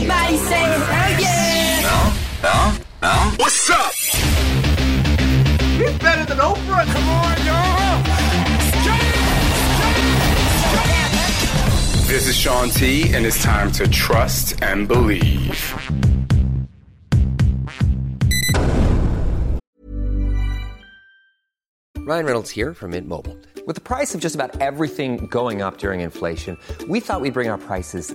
Everybody say hell yeah. What's up? He's better than Oprah. Come on, y'all. This is Shaun T, and it's time to trust and believe. Ryan Reynolds here from Mint Mobile. With the price of just about everything going up during inflation, we thought we'd bring our prices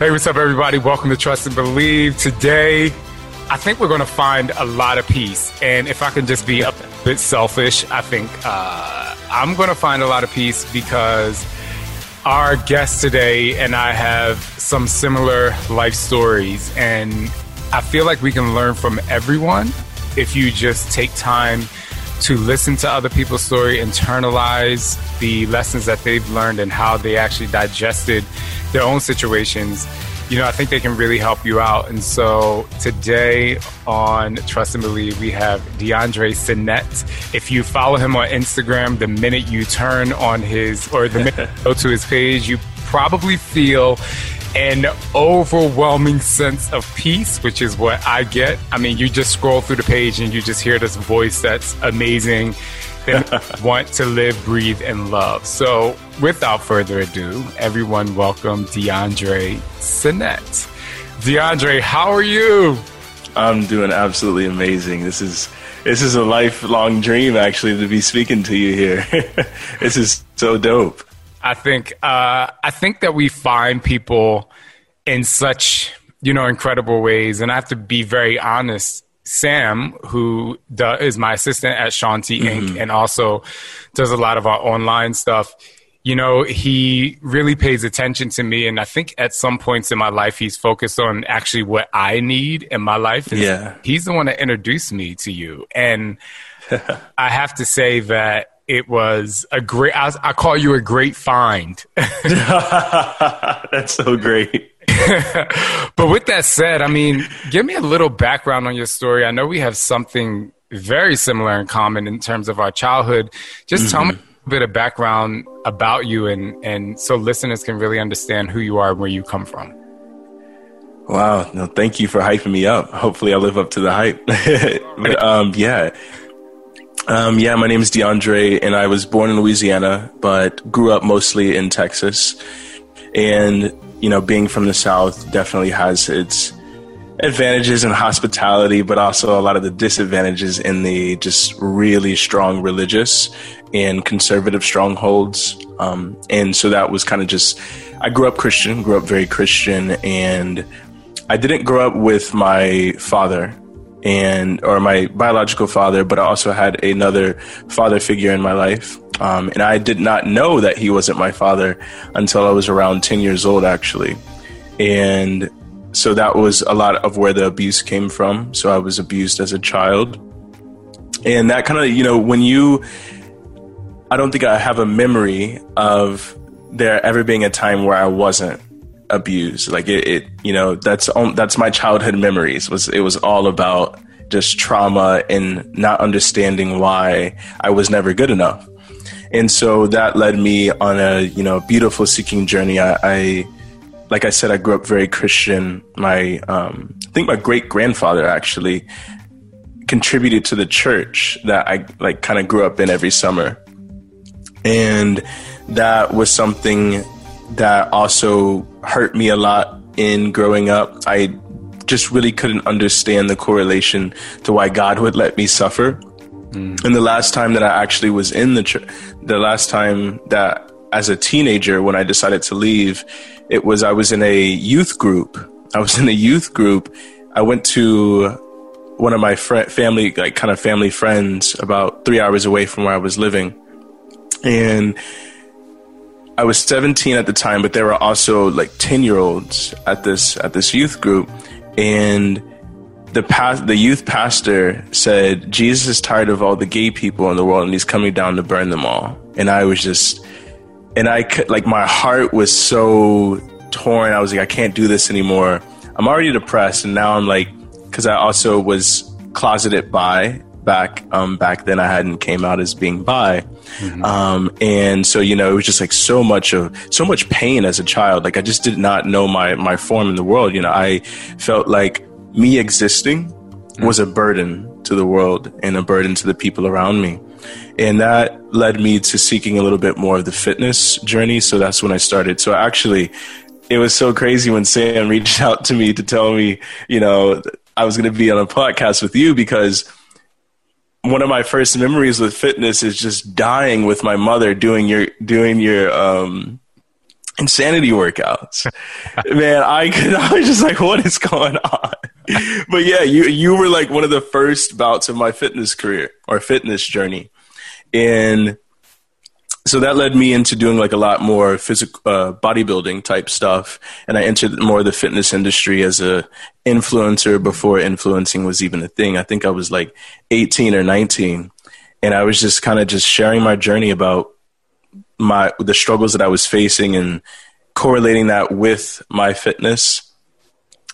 Hey, what's up, everybody? Welcome to Trust and Believe. Today, I think we're going to find a lot of peace. And if I can just be a bit selfish, I think uh, I'm going to find a lot of peace because our guest today and I have some similar life stories. And I feel like we can learn from everyone if you just take time to listen to other people's story, internalize the lessons that they've learned and how they actually digested their own situations. You know, I think they can really help you out. And so today on Trust and Believe, we have DeAndre Sinnett. If you follow him on Instagram, the minute you turn on his or the minute you go to his page, you probably feel an overwhelming sense of peace, which is what I get. I mean, you just scroll through the page and you just hear this voice that's amazing. Then want to live, breathe, and love. So, without further ado, everyone welcome DeAndre Sinnett. DeAndre, how are you? I'm doing absolutely amazing. This is this is a lifelong dream, actually, to be speaking to you here. this is so dope. I think uh, I think that we find people in such you know incredible ways, and I have to be very honest. Sam, who is my assistant at Shaun T Inc. and also does a lot of our online stuff. You know, he really pays attention to me, and I think at some points in my life, he's focused on actually what I need in my life. Yeah. he's the one that introduced me to you, and I have to say that it was a great. I, I call you a great find. That's so great. but with that said, I mean, give me a little background on your story. I know we have something very similar in common in terms of our childhood. Just tell me a bit of background about you, and and so listeners can really understand who you are and where you come from. Wow. No, thank you for hyping me up. Hopefully, I live up to the hype. but, um, yeah. Um, yeah, my name is DeAndre, and I was born in Louisiana, but grew up mostly in Texas. And, you know, being from the South definitely has its advantages in hospitality, but also a lot of the disadvantages in the just really strong religious and conservative strongholds. Um, and so that was kind of just, I grew up Christian, grew up very Christian, and I didn't grow up with my father and or my biological father, but I also had another father figure in my life. Um, and I did not know that he wasn't my father until I was around 10 years old, actually. And so that was a lot of where the abuse came from. So I was abused as a child. And that kind of, you know, when you, I don't think I have a memory of there ever being a time where I wasn't abused. Like it, it you know, that's um, that's my childhood memories. Was it was all about just trauma and not understanding why I was never good enough. And so that led me on a you know beautiful seeking journey. I, I like I said, I grew up very Christian. My um, I think my great grandfather actually contributed to the church that I like kind of grew up in every summer, and that was something that also hurt me a lot in growing up. I just really couldn't understand the correlation to why God would let me suffer. Mm. And the last time that I actually was in the church, the last time that as a teenager, when I decided to leave, it was I was in a youth group. I was in a youth group. I went to one of my fr- family, like kind of family friends, about three hours away from where I was living, and I was 17 at the time, but there were also like 10 year olds at this at this youth group, and the past the youth pastor said Jesus is tired of all the gay people in the world, and he's coming down to burn them all. And I was just, and I could like my heart was so torn. I was like, I can't do this anymore. I'm already depressed, and now I'm like, because I also was closeted bi back um, back then. I hadn't came out as being bi, mm-hmm. um, and so you know it was just like so much of so much pain as a child. Like I just did not know my my form in the world. You know, I felt like me existing mm-hmm. was a burden to the world and a burden to the people around me. And that led me to seeking a little bit more of the fitness journey. So that's when I started. So actually, it was so crazy when Sam reached out to me to tell me, you know, I was going to be on a podcast with you because one of my first memories with fitness is just dying with my mother doing your doing your um, insanity workouts. Man, I could I was just like, what is going on? But yeah, you you were like one of the first bouts of my fitness career or fitness journey, and so that led me into doing like a lot more physical uh, bodybuilding type stuff and i entered more of the fitness industry as a influencer before influencing was even a thing. I think i was like 18 or 19 and i was just kind of just sharing my journey about my the struggles that i was facing and correlating that with my fitness.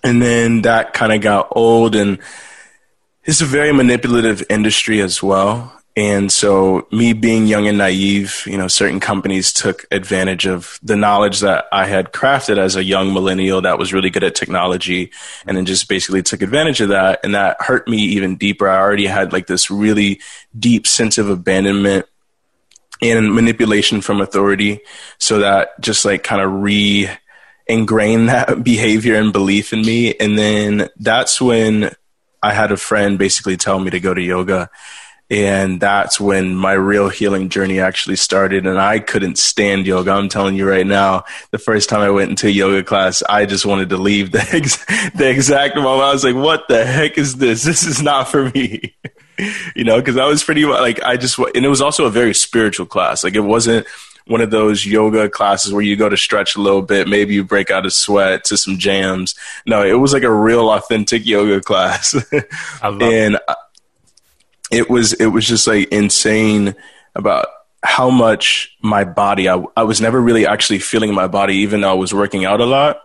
And then that kind of got old and it's a very manipulative industry as well and so, me being young and naive, you know, certain companies took advantage of the knowledge that I had crafted as a young millennial that was really good at technology and then just basically took advantage of that. And that hurt me even deeper. I already had like this really deep sense of abandonment and manipulation from authority. So that just like kind of re ingrained that behavior and belief in me. And then that's when I had a friend basically tell me to go to yoga and that's when my real healing journey actually started. And I couldn't stand yoga. I'm telling you right now, the first time I went into a yoga class, I just wanted to leave the, ex- the exact moment. I was like, what the heck is this? This is not for me. you know, because I was pretty like, I just, and it was also a very spiritual class. Like, it wasn't one of those yoga classes where you go to stretch a little bit, maybe you break out a sweat to some jams. No, it was like a real authentic yoga class. and it was it was just like insane about how much my body I, I was never really actually feeling my body even though I was working out a lot.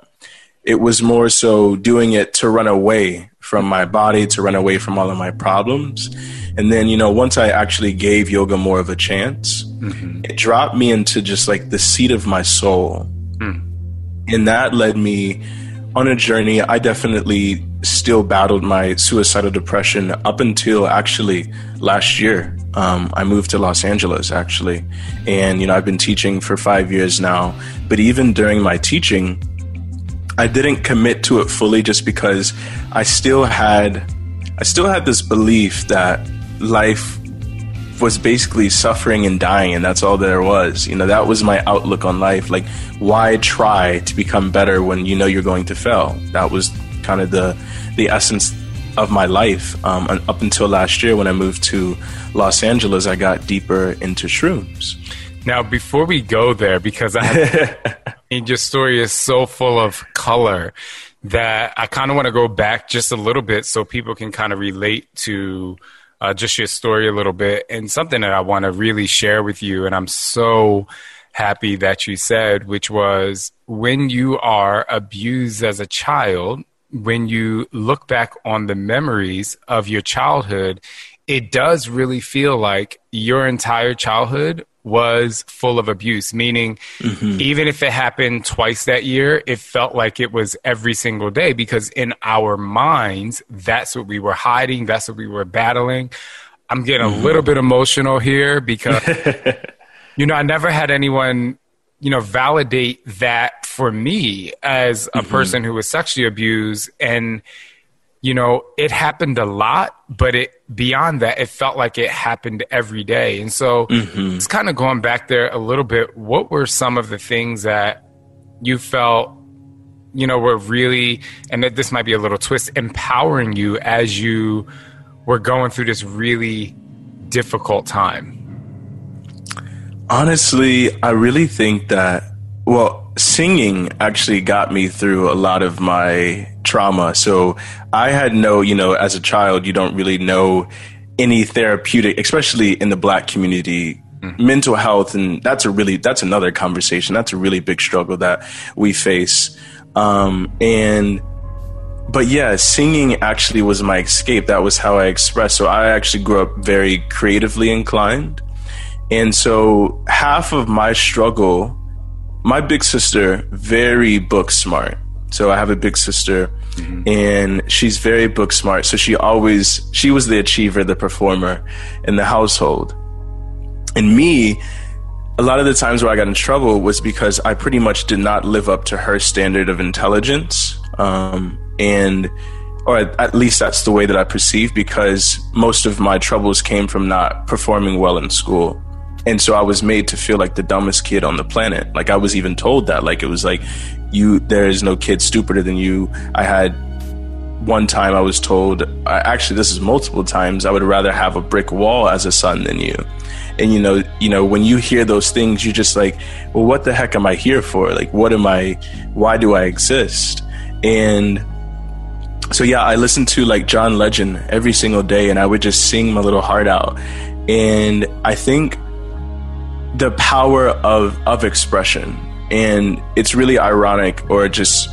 It was more so doing it to run away from my body, to run away from all of my problems. And then, you know, once I actually gave yoga more of a chance, mm-hmm. it dropped me into just like the seat of my soul. Mm. And that led me on a journey. I definitely still battled my suicidal depression up until actually last year. Um, I moved to Los Angeles actually, and you know I've been teaching for five years now. But even during my teaching, I didn't commit to it fully just because I still had I still had this belief that life was basically suffering and dying and that's all there was you know that was my outlook on life like why try to become better when you know you're going to fail that was kind of the the essence of my life um, up until last year when I moved to Los Angeles. I got deeper into shrooms. Now, before we go there, because I have, your story is so full of color that I kind of want to go back just a little bit so people can kind of relate to uh, just your story a little bit and something that I want to really share with you. And I'm so happy that you said, which was when you are abused as a child, when you look back on the memories of your childhood, it does really feel like your entire childhood was full of abuse, meaning mm-hmm. even if it happened twice that year, it felt like it was every single day because in our minds, that's what we were hiding, that's what we were battling. I'm getting mm-hmm. a little bit emotional here because, you know, I never had anyone, you know, validate that for me as a mm-hmm. person who was sexually abused and you know, it happened a lot, but it beyond that, it felt like it happened every day. And so mm-hmm. it's kind of going back there a little bit. What were some of the things that you felt, you know, were really, and that this might be a little twist, empowering you as you were going through this really difficult time? Honestly, I really think that, well, singing actually got me through a lot of my trauma. So I had no, you know, as a child, you don't really know any therapeutic, especially in the black community, mm-hmm. mental health. And that's a really, that's another conversation. That's a really big struggle that we face. Um, and, but yeah, singing actually was my escape. That was how I expressed. So I actually grew up very creatively inclined. And so half of my struggle, my big sister, very book smart. So I have a big sister mm-hmm. and she's very book smart. So she always, she was the achiever, the performer in the household. And me, a lot of the times where I got in trouble was because I pretty much did not live up to her standard of intelligence. Um, and, or at least that's the way that I perceive because most of my troubles came from not performing well in school. And so I was made to feel like the dumbest kid on the planet. Like I was even told that. Like it was like, you, there is no kid stupider than you. I had one time I was told, actually, this is multiple times, I would rather have a brick wall as a son than you. And you know, you know, when you hear those things, you're just like, well, what the heck am I here for? Like, what am I? Why do I exist? And so yeah, I listened to like John Legend every single day, and I would just sing my little heart out. And I think the power of of expression. And it's really ironic or just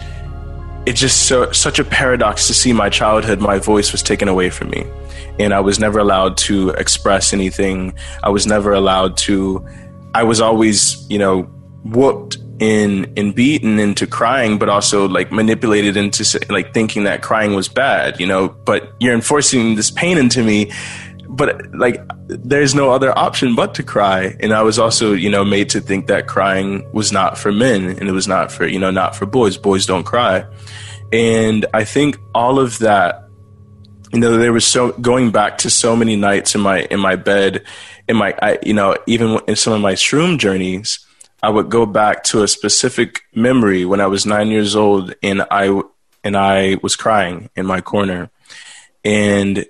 it's just so, such a paradox to see my childhood my voice was taken away from me. And i was never allowed to express anything. I was never allowed to i was always you know whooped in in beaten into crying but also like manipulated into like thinking that crying was bad you know? But you're enforcing this pain into me but like there's no other option but to cry. And i was also you know made to think that crying was not for men and it was not for you know not for boys. Boys don't cry. And i think all of that you know there was so going back to so many nights in my in my bed in my I, you know even in some of my shroom journeys i would go back to a specific memory when i was 9 years old and i and i was crying in my corner. And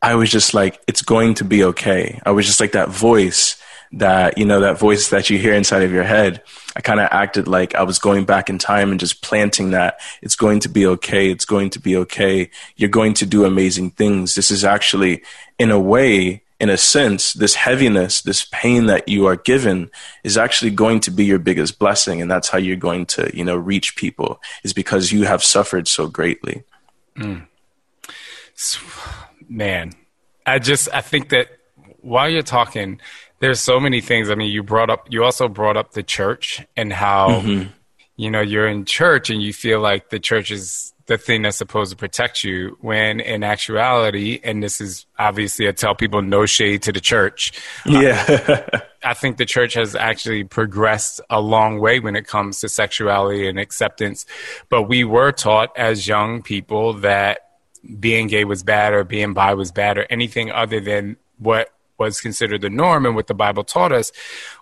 I was just like, it's going to be okay. I was just like that voice that, you know, that voice that you hear inside of your head. I kind of acted like I was going back in time and just planting that it's going to be okay. It's going to be okay. You're going to do amazing things. This is actually, in a way, in a sense, this heaviness, this pain that you are given is actually going to be your biggest blessing. And that's how you're going to, you know, reach people is because you have suffered so greatly. Mm man, I just I think that while you're talking, there's so many things. I mean, you brought up you also brought up the church and how mm-hmm. you know you're in church and you feel like the church is the thing that's supposed to protect you when in actuality and this is obviously i tell people no shade to the church yeah i think the church has actually progressed a long way when it comes to sexuality and acceptance but we were taught as young people that being gay was bad or being bi was bad or anything other than what was considered the norm and what the Bible taught us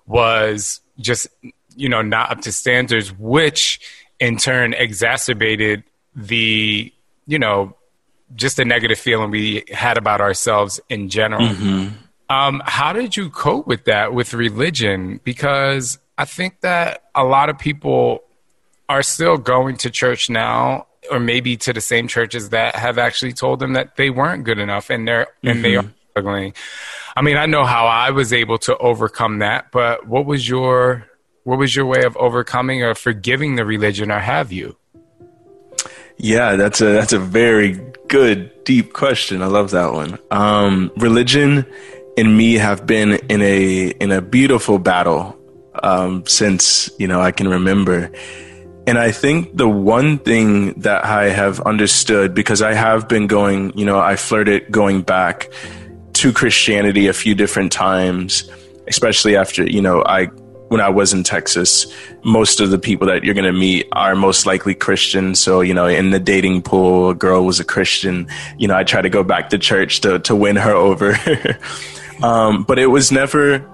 was just, you know, not up to standards, which in turn exacerbated the, you know, just the negative feeling we had about ourselves in general. Mm-hmm. Um, how did you cope with that with religion? Because I think that a lot of people are still going to church now or maybe to the same churches that have actually told them that they weren't good enough and they're mm-hmm. and they mm-hmm. are struggling. I mean, I know how I was able to overcome that, but what was your what was your way of overcoming or forgiving the religion or have you? Yeah, that's a that's a very good deep question. I love that one. Um, religion and me have been in a in a beautiful battle um, since you know I can remember and I think the one thing that I have understood, because I have been going, you know, I flirted going back to Christianity a few different times, especially after, you know, I when I was in Texas, most of the people that you're going to meet are most likely Christian. So, you know, in the dating pool, a girl was a Christian. You know, I try to go back to church to, to win her over. um, but it was never,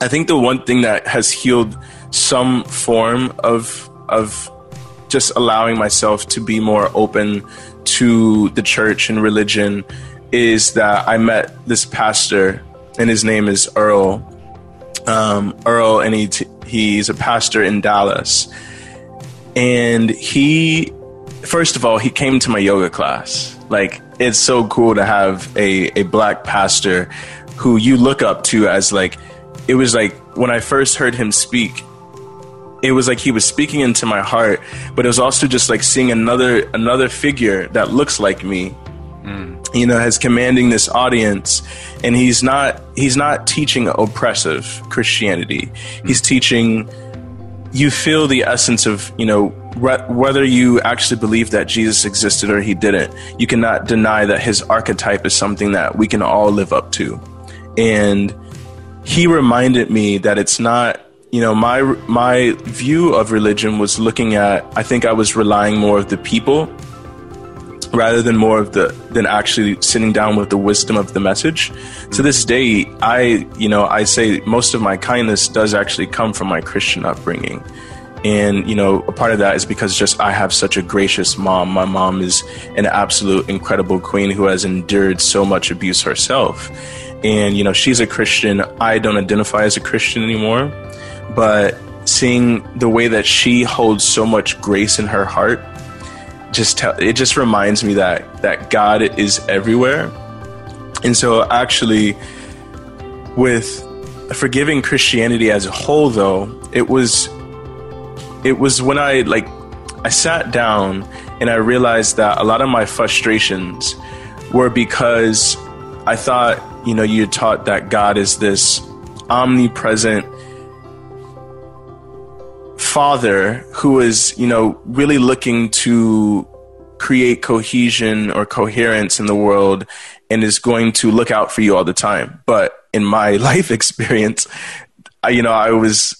I think the one thing that has healed some form of, of just allowing myself to be more open to the church and religion is that I met this pastor and his name is Earl um, Earl, and he t- he's a pastor in Dallas. And he, first of all, he came to my yoga class. Like, it's so cool to have a, a black pastor who you look up to as like, it was like when I first heard him speak, it was like he was speaking into my heart, but it was also just like seeing another another figure that looks like me Mm. you know has commanding this audience and he's not he's not teaching oppressive christianity mm. he's teaching you feel the essence of you know re- whether you actually believe that jesus existed or he didn't you cannot deny that his archetype is something that we can all live up to and he reminded me that it's not you know my my view of religion was looking at i think i was relying more of the people rather than more of the than actually sitting down with the wisdom of the message. To this day, I you know I say most of my kindness does actually come from my Christian upbringing. And you know, a part of that is because just I have such a gracious mom. My mom is an absolute incredible queen who has endured so much abuse herself. And you know, she's a Christian. I don't identify as a Christian anymore, but seeing the way that she holds so much grace in her heart just tell, it just reminds me that that God is everywhere. And so actually with forgiving Christianity as a whole though, it was it was when I like I sat down and I realized that a lot of my frustrations were because I thought, you know, you taught that God is this omnipresent father who is, you know, really looking to create cohesion or coherence in the world and is going to look out for you all the time. But in my life experience, I, you know, I was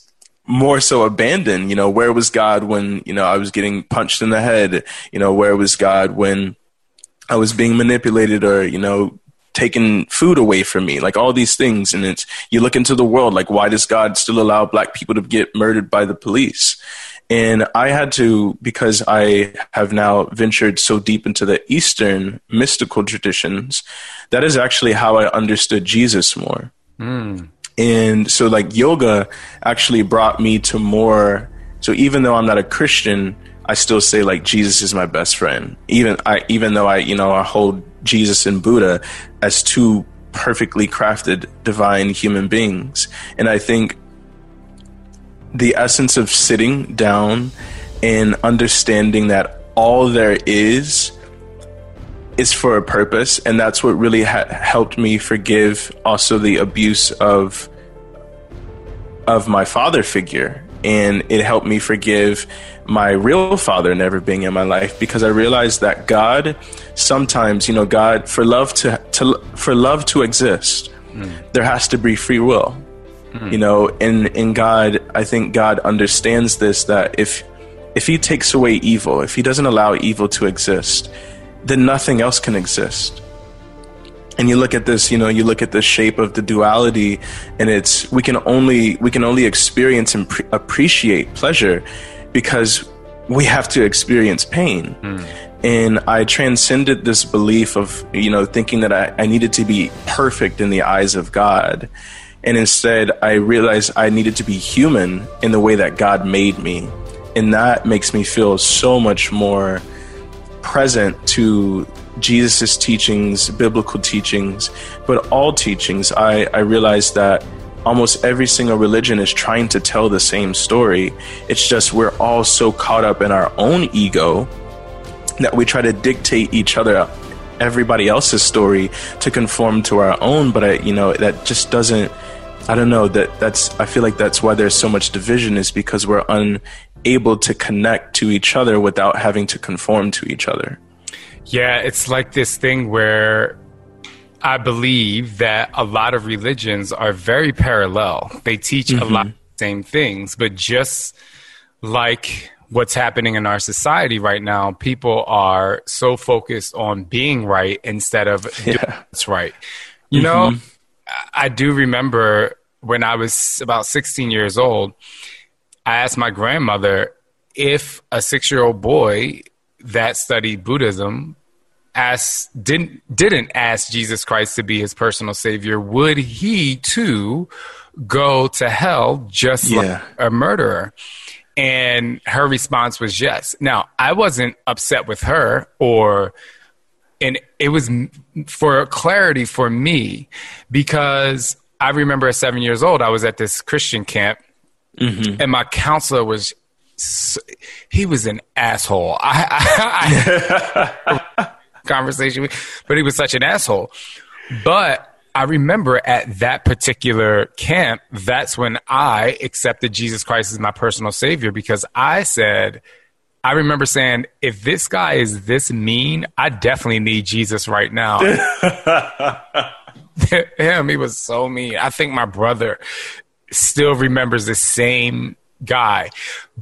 more so abandoned. You know, where was God when, you know, I was getting punched in the head? You know, where was God when I was being manipulated or, you know, taking food away from me, like all these things. And it's, you look into the world, like, why does God still allow black people to get murdered by the police? And I had to, because I have now ventured so deep into the Eastern mystical traditions, that is actually how I understood Jesus more. Mm. And so, like, yoga actually brought me to more. So, even though I'm not a Christian, I still say like Jesus is my best friend. Even I, even though I, you know, I hold Jesus and Buddha as two perfectly crafted divine human beings. And I think the essence of sitting down and understanding that all there is is for a purpose and that's what really ha- helped me forgive also the abuse of of my father figure and it helped me forgive my real father never being in my life because I realized that God sometimes, you know, God for love to, to for love to exist, mm. there has to be free will. Mm. You know, in in God, I think God understands this that if if he takes away evil, if he doesn't allow evil to exist, then nothing else can exist and you look at this you know you look at the shape of the duality and it's we can only we can only experience and pre- appreciate pleasure because we have to experience pain. Mm. and i transcended this belief of you know thinking that I, I needed to be perfect in the eyes of god. And instead i realized i needed to be human in the way that god made me. And that makes me feel so much more present to Jesus' teachings, biblical teachings, but all teachings, I, I realized that almost every single religion is trying to tell the same story. It's just we're all so caught up in our own ego that we try to dictate each other everybody else's story to conform to our own but I, you know that just doesn't i don't know that that's i feel like that's why there's so much division is because we're unable to connect to each other without having to conform to each other yeah, it's like this thing where I believe that a lot of religions are very parallel. They teach mm-hmm. a lot same things, but just like what's happening in our society right now, people are so focused on being right instead of doing what's right. You know, I do remember when I was about 16 years old, I asked my grandmother if a six year old boy that studied Buddhism asked, didn't, didn't ask Jesus Christ to be his personal savior, would he too go to hell just Yeah. like a murderer? And her response was yes. Now, I wasn't upset with her or and it was for clarity for me because I remember at seven years old, I was at this Christian camp, mm-hmm. and my counselor was s he was an asshole. I, I, I conversation with, but he was such an asshole. But I remember at that particular camp, that's when I accepted Jesus Christ as my personal savior because I said, I remember saying, if this guy is this mean, I definitely need Jesus right now. Him, he was so mean. I think my brother still remembers the same guy.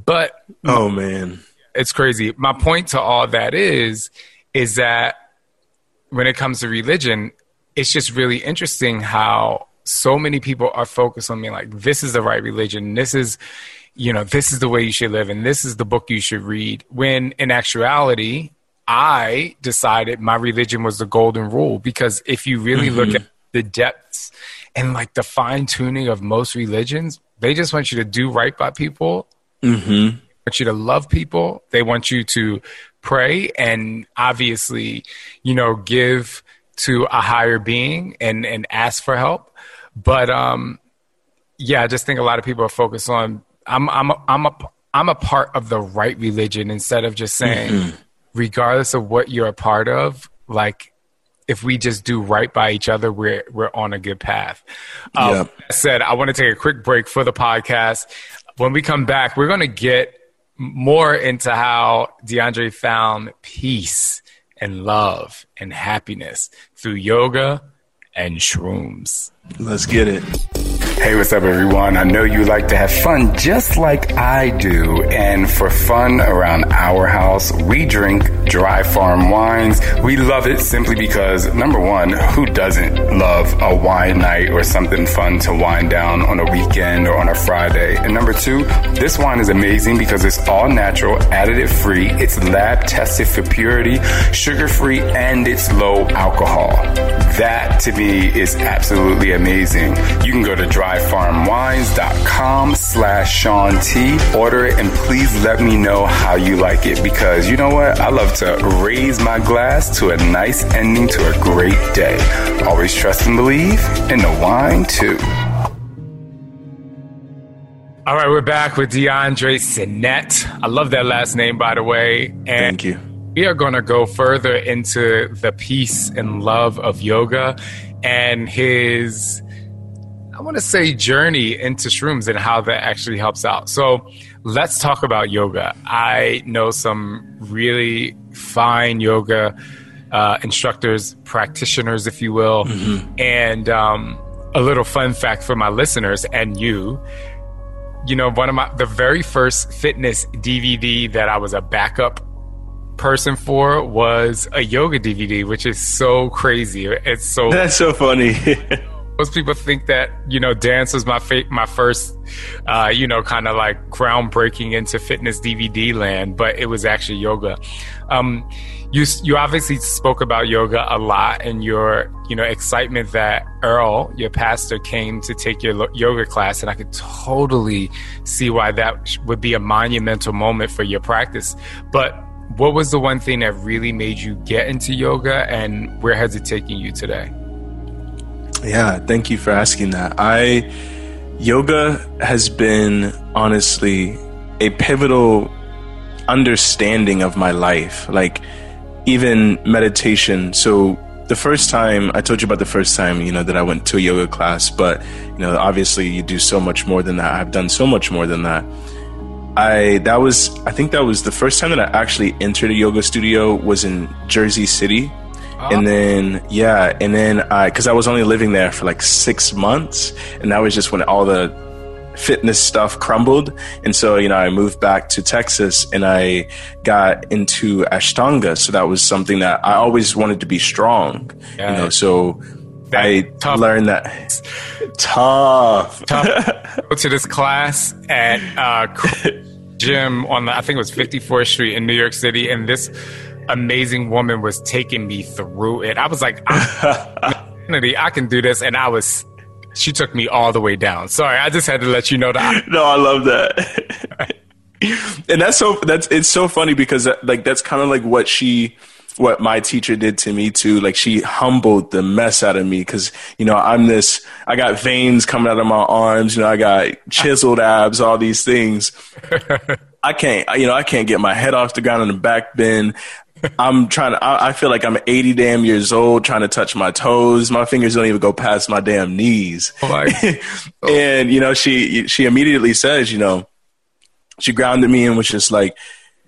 But Oh man. it's crazy. My point to all that is, is that when it comes to religion, it's just really interesting how so many people are focused on being like, this is the right religion. This is, you know, this is the way you should live, and this is the book you should read. When in actuality, I decided my religion was the golden rule because if you really look mm-hmm. at the depths and like the fine tuning of most religions, they just want you to do right by people want you to love people. They want you to pray and obviously, you know, give to a higher being and, and ask for help. But um, yeah, I just think a lot of people are focused on I'm I'm a, I'm a I'm a part of the right religion instead of just saying, regardless of what you're a part of, like if we just do right by each other, we're we're on a good path. Um, that said, I want to take a quick break for the podcast. When we come back, we're going to get more into how DeAndre found peace and love and happiness through yoga and shrooms. Let's get it. Hey, what's up, everyone? I know you like to have fun just like I do. And for fun around our house, we drink dry farm wines. We love it simply because, number one, who doesn't love a wine night or something fun to wind down on a weekend or on a Friday? And number two, this wine is amazing because it's all natural, additive free, it's lab tested for purity, sugar free, and it's low alcohol. That to me is absolutely amazing. You can go to dryfarmwines.com slash Shaun T. Order it and please let me know how you like it because you know what? I love to raise my glass to a nice ending to a great day. Always trust and believe in the wine too. All right, we're back with DeAndre Sinet. I love that last name, by the way. And Thank you. we are going to go further into the peace and love of yoga and his, I want to say, journey into shrooms and how that actually helps out. So let's talk about yoga. I know some really fine yoga uh, instructors, practitioners, if you will. And um, a little fun fact for my listeners and you you know, one of my the very first fitness DVD that I was a backup person for was a yoga DVD, which is so crazy. It's so That's so funny. most people think that you know dance was my fa- my first, uh, you know, kind of like groundbreaking into fitness DVD land, but it was actually yoga. Um, you you obviously spoke about yoga a lot and your you know excitement that Earl, your pastor, came to take your lo- yoga class, and I could totally see why that would be a monumental moment for your practice. But what was the one thing that really made you get into yoga, and where has it taken you today? Yeah, thank you for asking that. I yoga has been honestly a pivotal understanding of my life. Like even meditation. So the first time I told you about the first time, you know, that I went to a yoga class, but you know, obviously you do so much more than that. I've done so much more than that. I that was I think that was the first time that I actually entered a yoga studio was in Jersey City. Oh. And then yeah, and then I cuz I was only living there for like 6 months and that was just when all the fitness stuff crumbled. And so, you know, I moved back to Texas and I got into Ashtanga. So that was something that I always wanted to be strong, yeah. you know, so that I tough. learned that tough. tough. Go to this class at uh, gym on the, I think it was 54th Street in New York City. And this amazing woman was taking me through it. I was like, I can do this. And I was she took me all the way down. Sorry, I just had to let you know that. no, I love that. and that's so that's it's so funny because like that's kind of like what she what my teacher did to me too. Like she humbled the mess out of me because you know i'm this i got veins coming out of my arms you know i got chiseled abs all these things. I can't you know i can't get my head off the ground in the back bend. I'm trying to, I, I, feel like I'm 80 damn years old trying to touch my toes. My fingers don't even go past my damn knees. Oh. oh. And, you know, she, she immediately says, you know, she grounded me and was just like,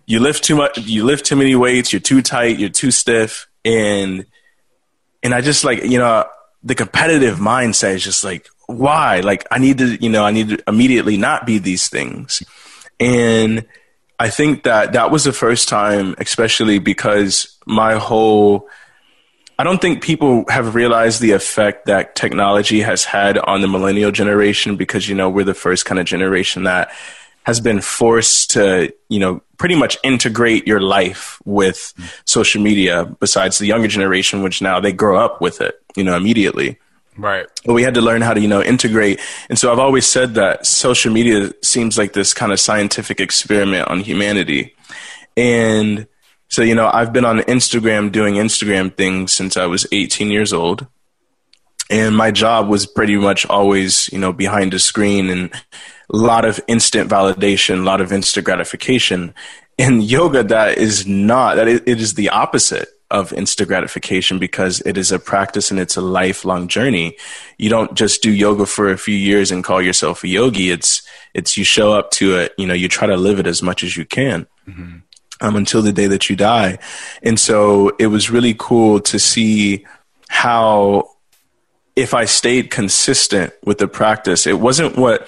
you lift too much, you lift too many weights, you're too tight, you're too stiff. And, and I just like, you know, the competitive mindset is just like, why? Like, I need to, you know, I need to immediately not be these things. And, I think that that was the first time, especially because my whole, I don't think people have realized the effect that technology has had on the millennial generation because, you know, we're the first kind of generation that has been forced to, you know, pretty much integrate your life with social media besides the younger generation, which now they grow up with it, you know, immediately. Right. But we had to learn how to, you know, integrate. And so I've always said that social media seems like this kind of scientific experiment on humanity. And so, you know, I've been on Instagram doing Instagram things since I was 18 years old. And my job was pretty much always, you know, behind a screen and a lot of instant validation, a lot of instant gratification. In yoga, that is not, that it is the opposite of instant gratification because it is a practice and it's a lifelong journey. You don't just do yoga for a few years and call yourself a yogi. It's it's you show up to it. You know, you try to live it as much as you can. Mm-hmm. Um, until the day that you die. And so it was really cool to see how, if I stayed consistent with the practice, it wasn't what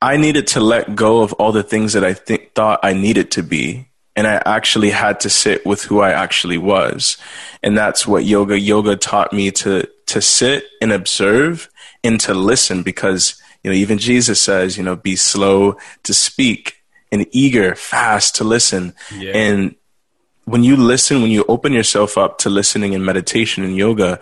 I needed to let go of all the things that I think thought I needed to be and I actually had to sit with who I actually was. And that's what yoga yoga taught me to to sit and observe and to listen because you know even Jesus says, you know, be slow to speak and eager, fast to listen. Yeah. And when you listen, when you open yourself up to listening and meditation and yoga,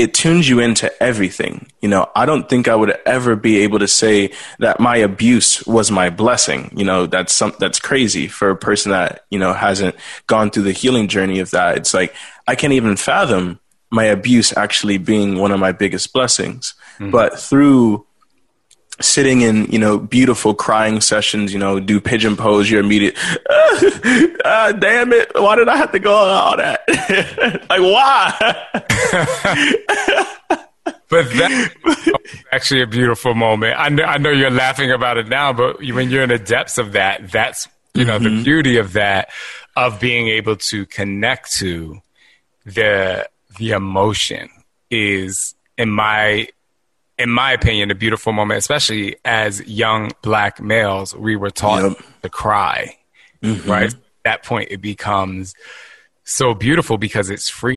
it tunes you into everything. You know, I don't think I would ever be able to say that my abuse was my blessing. You know, that's some, that's crazy for a person that, you know, hasn't gone through the healing journey of that. It's like, I can't even fathom my abuse actually being one of my biggest blessings. Mm-hmm. But through sitting in you know beautiful crying sessions you know do pigeon pose your immediate uh, damn it why did i have to go on all that like why but that actually a beautiful moment I know, I know you're laughing about it now but when you're in the depths of that that's you know mm-hmm. the beauty of that of being able to connect to the the emotion is in my in my opinion, a beautiful moment, especially as young black males, we were taught yep. to cry. Mm-hmm. Right? At that point, it becomes so beautiful because it's free.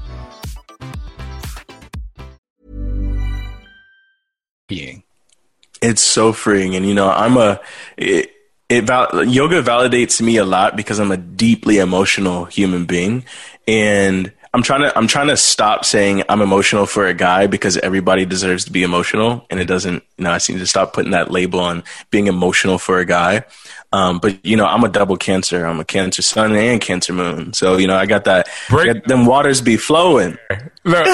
Being. It's so freeing. And, you know, I'm a. It, it val- yoga validates me a lot because I'm a deeply emotional human being. And I'm trying to I'm trying to stop saying I'm emotional for a guy because everybody deserves to be emotional, and it doesn't. You know, I seem to stop putting that label on being emotional for a guy. Um, but you know, I'm a double Cancer. I'm a Cancer Sun and Cancer Moon. So you know, I got that. Break- got them waters be flowing. Look,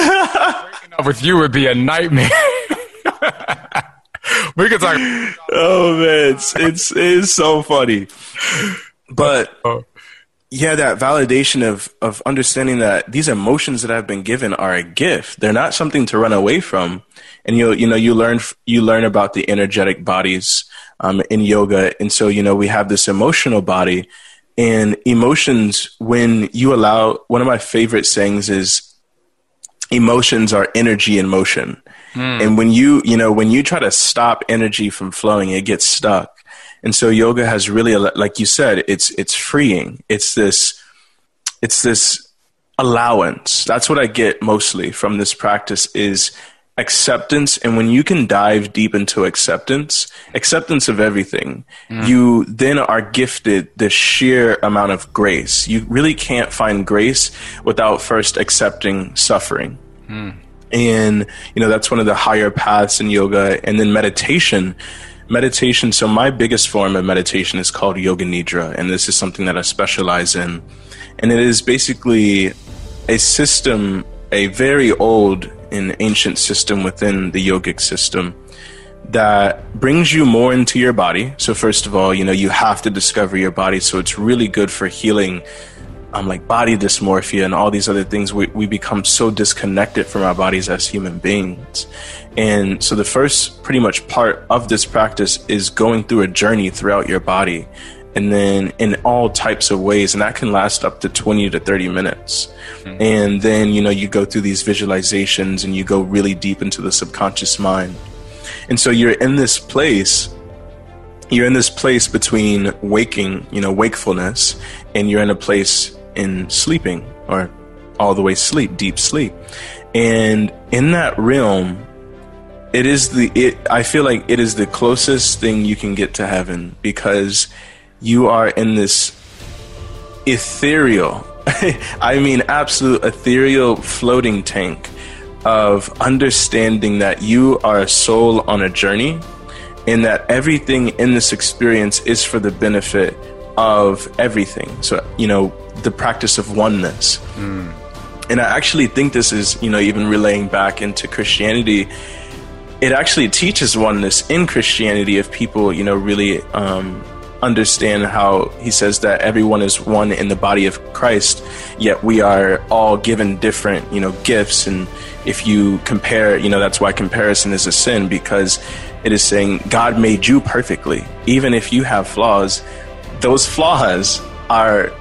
with you would be a nightmare. we can talk. Oh man, it's it's it's so funny. But yeah, that validation of of understanding that these emotions that I've been given are a gift. They're not something to run away from. And you you know you learn you learn about the energetic bodies um, in yoga, and so you know we have this emotional body and emotions. When you allow, one of my favorite sayings is, "Emotions are energy in motion." Hmm. And when you you know when you try to stop energy from flowing, it gets stuck. And so yoga has really, like you said, it's it's freeing. It's this, it's this allowance. That's what I get mostly from this practice is acceptance. And when you can dive deep into acceptance, acceptance of everything, hmm. you then are gifted the sheer amount of grace. You really can't find grace without first accepting suffering hmm. And you know that's one of the higher paths in yoga. And then meditation. Meditation so my biggest form of meditation is called yoga nidra. And this is something that i specialize in. And it is basically a system a very old and ancient system within the yogic system that brings you more into your body. So first of all you know you have to discover your body. So it's really good for healing um, like body dysmorphia and all these other things, we, we become so disconnected from our bodies as human beings. And so the first pretty much part of this practice is going through a journey throughout your body and then in all types of ways. And that can last up to 20 to 30 minutes. And then, you know, you go through these visualizations and you go really deep into the subconscious mind. And so you're in this place you're in this place between waking, you know, wakefulness, and you're in a place in sleeping or all the way sleep, deep sleep. And in that realm, it is the it I feel like it is the closest thing you can get to heaven because you are in this ethereal I mean absolute ethereal floating tank of understanding that you are a soul on a journey and that everything in this experience is for the benefit of everything. So, you know, the practice of oneness. And I actually think this is, you know, even relaying back into Christianity. It actually teaches oneness in Christianity if people, you know, really um, understand how he says that everyone is one in the body of Christ, yet we are all given different, you know, gifts. And if you compare, you know, that's why comparison is a sin because it is saying God made you perfectly. Even if you have flaws, those flaws are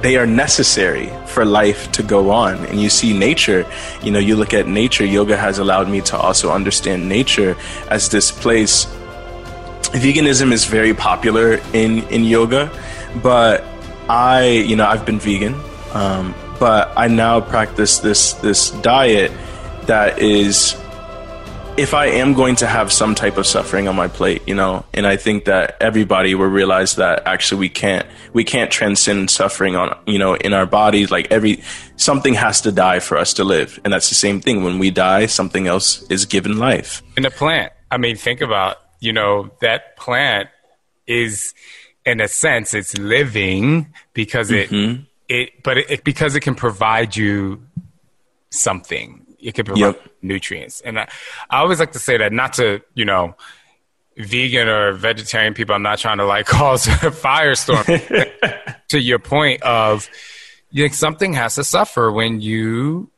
they are necessary for life to go on. And you see nature, you know, you look at nature, yoga has allowed me to also understand nature as this place. Veganism is very popular in, in yoga, but I, you know, I've been vegan, um, but I now practice this, this diet that is if I am going to have some type of suffering on my plate, you know, and I think that everybody will realize that actually we can't we can't transcend suffering on you know in our bodies. Like every something has to die for us to live, and that's the same thing. When we die, something else is given life. in a plant. I mean, think about you know that plant is, in a sense, it's living because it mm-hmm. it, but it, it because it can provide you something. It can provide Yep. nutrients, and I, I always like to say that not to you know vegan or vegetarian people. I'm not trying to like cause a firestorm. to your point of you think something has to suffer when you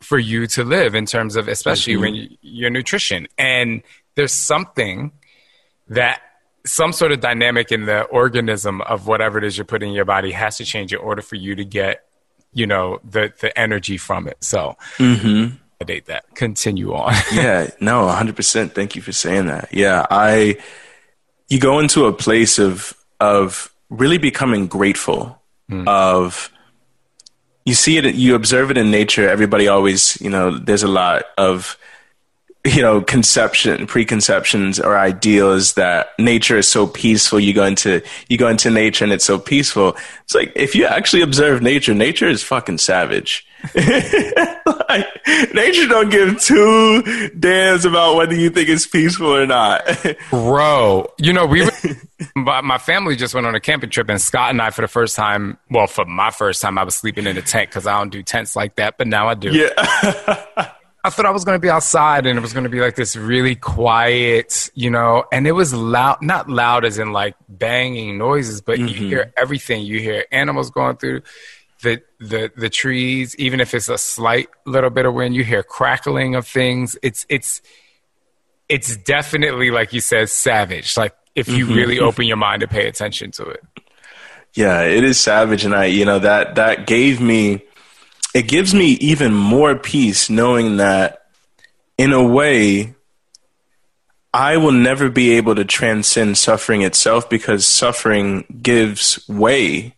for you to live in terms of especially mm-hmm. when you, your nutrition and there's something that some sort of dynamic in the organism of whatever it is you're putting in your body has to change in order for you to get you know the the energy from it. So mm-hmm. validate that. Continue on. Yeah, no, 100%. Thank you for saying that. Yeah, I you go into a place of of really becoming grateful hmm. of you see it you observe it in nature. Everybody always you know there's a lot of you know conception preconceptions or ideals that nature is so peaceful. You go into you go into nature and it's so peaceful. It's like if you actually observe nature nature is fucking savage. Like, nature don't give two damns about whether you think it's peaceful or not. Bro, you know, we my my family just went on a camping trip, and Scott and I, for the first time, well, for my first time, I was sleeping in a tent because I don't do tents like that, but now I do. yeah I thought I was going to be outside and it was going to be like this really quiet, you know, and it was loud, not loud as in like banging noises, but mm-hmm. you hear everything. You hear animals going through the, the, the trees, even if it's a slight little bit of wind, you hear crackling of things. It's, it's, it's definitely, like you said, savage. Like if you mm-hmm. really open your mind to pay attention to it. Yeah, it is savage. And I, you know, that, that gave me, it gives me even more peace knowing that in a way I will never be able to transcend suffering itself because suffering gives way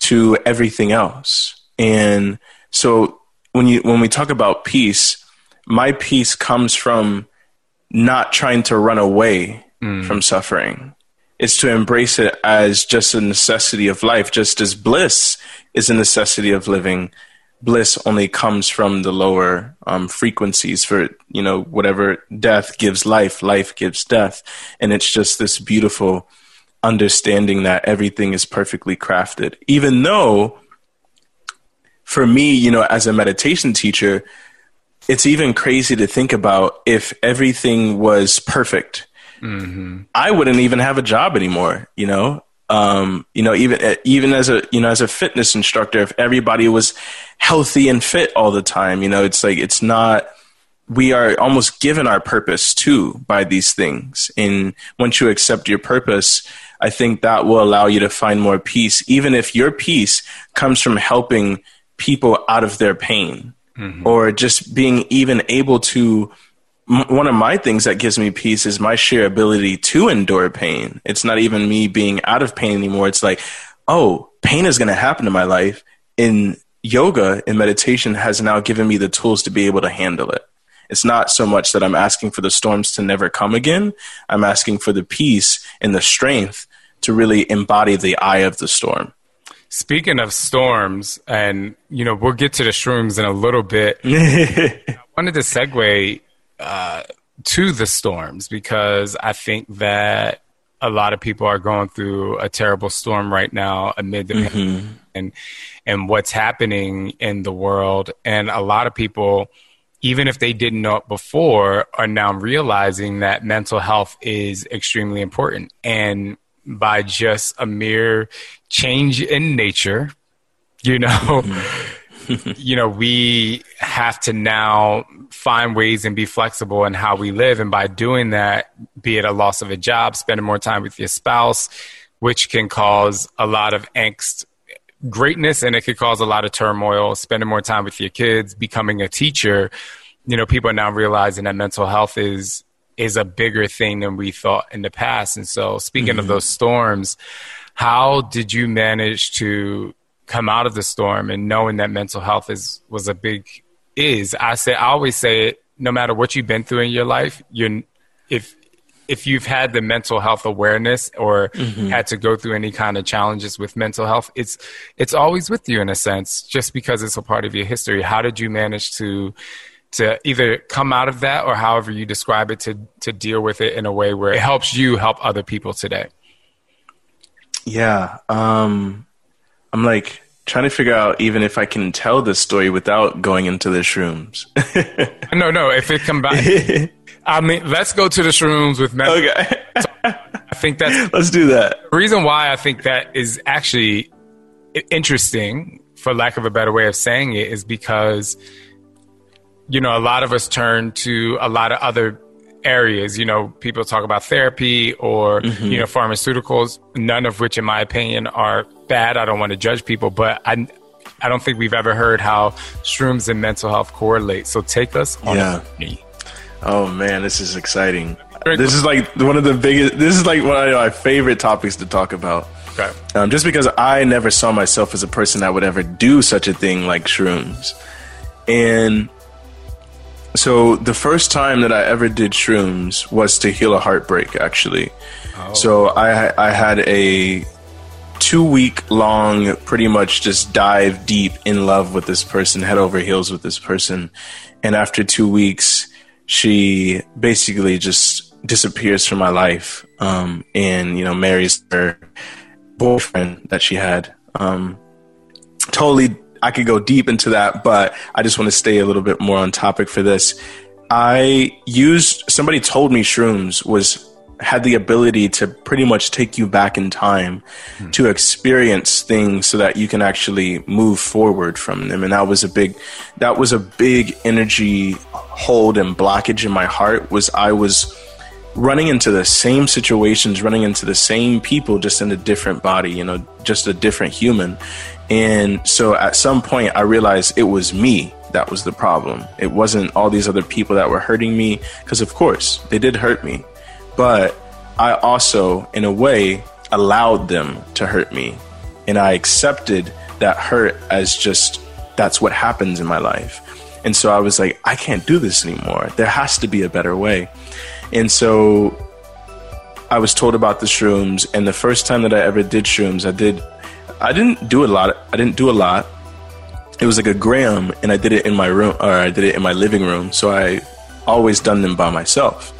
to everything else. And so when you when we talk about peace, my peace comes from not trying to run away mm. from suffering. It's to embrace it as just a necessity of life, just as bliss is a necessity of living bliss only comes from the lower um, frequencies for you know whatever death gives life life gives death. And it's just this beautiful understanding that everything is perfectly crafted. Even though for me you know as a meditation teacher it's even crazy to think about if everything was perfect. Mm-hmm. i wouldn't even have a job anymore you know um, you know, even uh, even as a you know as a fitness instructor, if everybody was healthy and fit all the time, you know, it's like it's not. We are almost given our purpose too by these things, and once you accept your purpose, I think that will allow you to find more peace, even if your peace comes from helping people out of their pain, mm-hmm. or just being even able to one of my things that gives me peace is my sheer ability to endure pain. It's not even me being out of pain anymore. It's like, oh, pain is going to happen in my life. In yoga and meditation has now given me the tools to be able to handle it. It's not so much that I'm asking for the storms to never come again. I'm asking for the peace and the strength to really embody the eye of the storm. Speaking of storms, and you know, we'll get to the shrooms in a little bit. I wanted to segue uh, to the storms because I think that a lot of people are going through a terrible storm right now amid the mm-hmm. and and what's happening in the world. And a lot of people even if they didn't know it before are now realizing that mental health is extremely important. And by just a mere change in nature you know mm-hmm you know, we have to now find ways and be flexible in how we live. And by doing that, be it a loss of a job, spending more time with your spouse, which can cause a lot of angst, greatness, and it could cause a lot of turmoil, spending more time with your kids, becoming a teacher. You know, people are now realizing that mental health is is a bigger thing than we thought in the past. And so speaking mm-hmm. of those storms, how did you manage to come out of the storm and knowing that mental health is was a big is I say I always say it no matter what you've been through in your life you're if if you've had the mental health awareness or mm-hmm. had to go through any kind of challenges with mental health it's it's always with you in a sense just because it's a part of your history how did you manage to to either come out of that or however you describe it to to deal with it in a way where it helps you help other people today yeah um I'm like trying to figure out even if I can tell this story without going into the shrooms. no, no. If it come back, I mean, let's go to the shrooms with men. Okay. I think that's let's do that. The reason why I think that is actually interesting, for lack of a better way of saying it, is because you know a lot of us turn to a lot of other areas. You know, people talk about therapy or, mm-hmm. you know, pharmaceuticals, none of which, in my opinion, are bad. I don't want to judge people, but I, I don't think we've ever heard how shrooms and mental health correlate. So take us on yeah. Oh man, this is exciting. This is like one of the biggest. This is like one of my favorite topics to talk about. Okay. Um, just because I never saw myself as a person that would ever do such a thing like shrooms, and so the first time that I ever did shrooms was to heal a heartbreak, actually. Oh. So I I had a two week long, pretty much just dive deep in love with this person, head over heels with this person, and after two weeks, she basically just disappears from my life, um, and you know marries her boyfriend that she had. Um, totally I could go deep into that, but I just want to stay a little bit more on topic for this. I used somebody told me shrooms was had the ability to pretty much take you back in time hmm. to experience things so that you can actually move forward from them and that was a big that was a big energy hold and blockage in my heart was I was running into the same situations running into the same people just in a different body you know just a different human and so at some point I realized it was me that was the problem it wasn't all these other people that were hurting me because of course they did hurt me but I also, in a way, allowed them to hurt me. And I accepted that hurt as just that's what happens in my life. And so I was like, I can't do this anymore. There has to be a better way. And so I was told about the shrooms. And the first time that I ever did shrooms, I did, I didn't do a lot. I didn't do a lot. It was like a gram, and I did it in my room, or I did it in my living room. So I always done them by myself.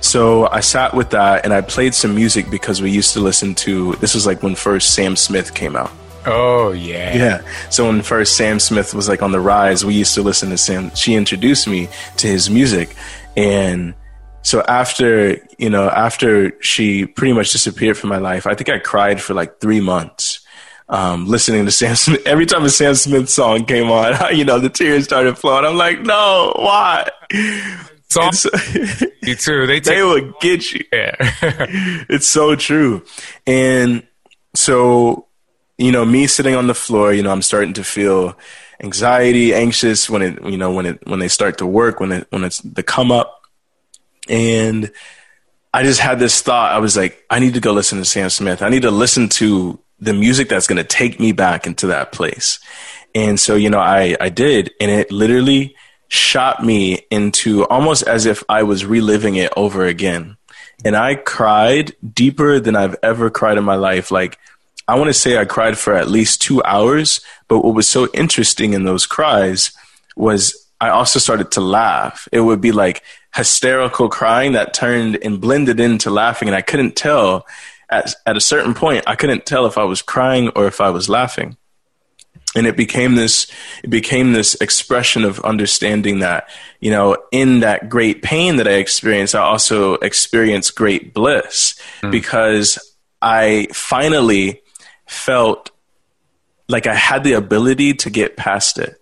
So I sat with that and I played some music because we used to listen to this was like when first Sam Smith came out. Oh yeah. Yeah. So when first Sam Smith was like on the rise, we used to listen to Sam she introduced me to his music and so after, you know, after she pretty much disappeared from my life, I think I cried for like 3 months. Um, listening to Sam Smith. Every time a Sam Smith song came on, you know, the tears started flowing. I'm like, no, why? So, you too. They, take- they will get you. Yeah. it's so true. And so, you know, me sitting on the floor, you know, I'm starting to feel anxiety, anxious when it, you know, when it, when they start to work, when it, when it's the come up. And I just had this thought. I was like, I need to go listen to Sam Smith. I need to listen to the music that's going to take me back into that place. And so, you know, I, I did. And it literally, shot me into almost as if I was reliving it over again. And I cried deeper than I've ever cried in my life. Like, I want to say I cried for at least two hours. But what was so interesting in those cries was I also started to laugh. It would be like hysterical crying that turned and blended into laughing. And I couldn't tell at, at a certain point, I couldn't tell if I was crying or if I was laughing and it became this it became this expression of understanding that you know in that great pain that i experienced i also experienced great bliss mm. because i finally felt like i had the ability to get past it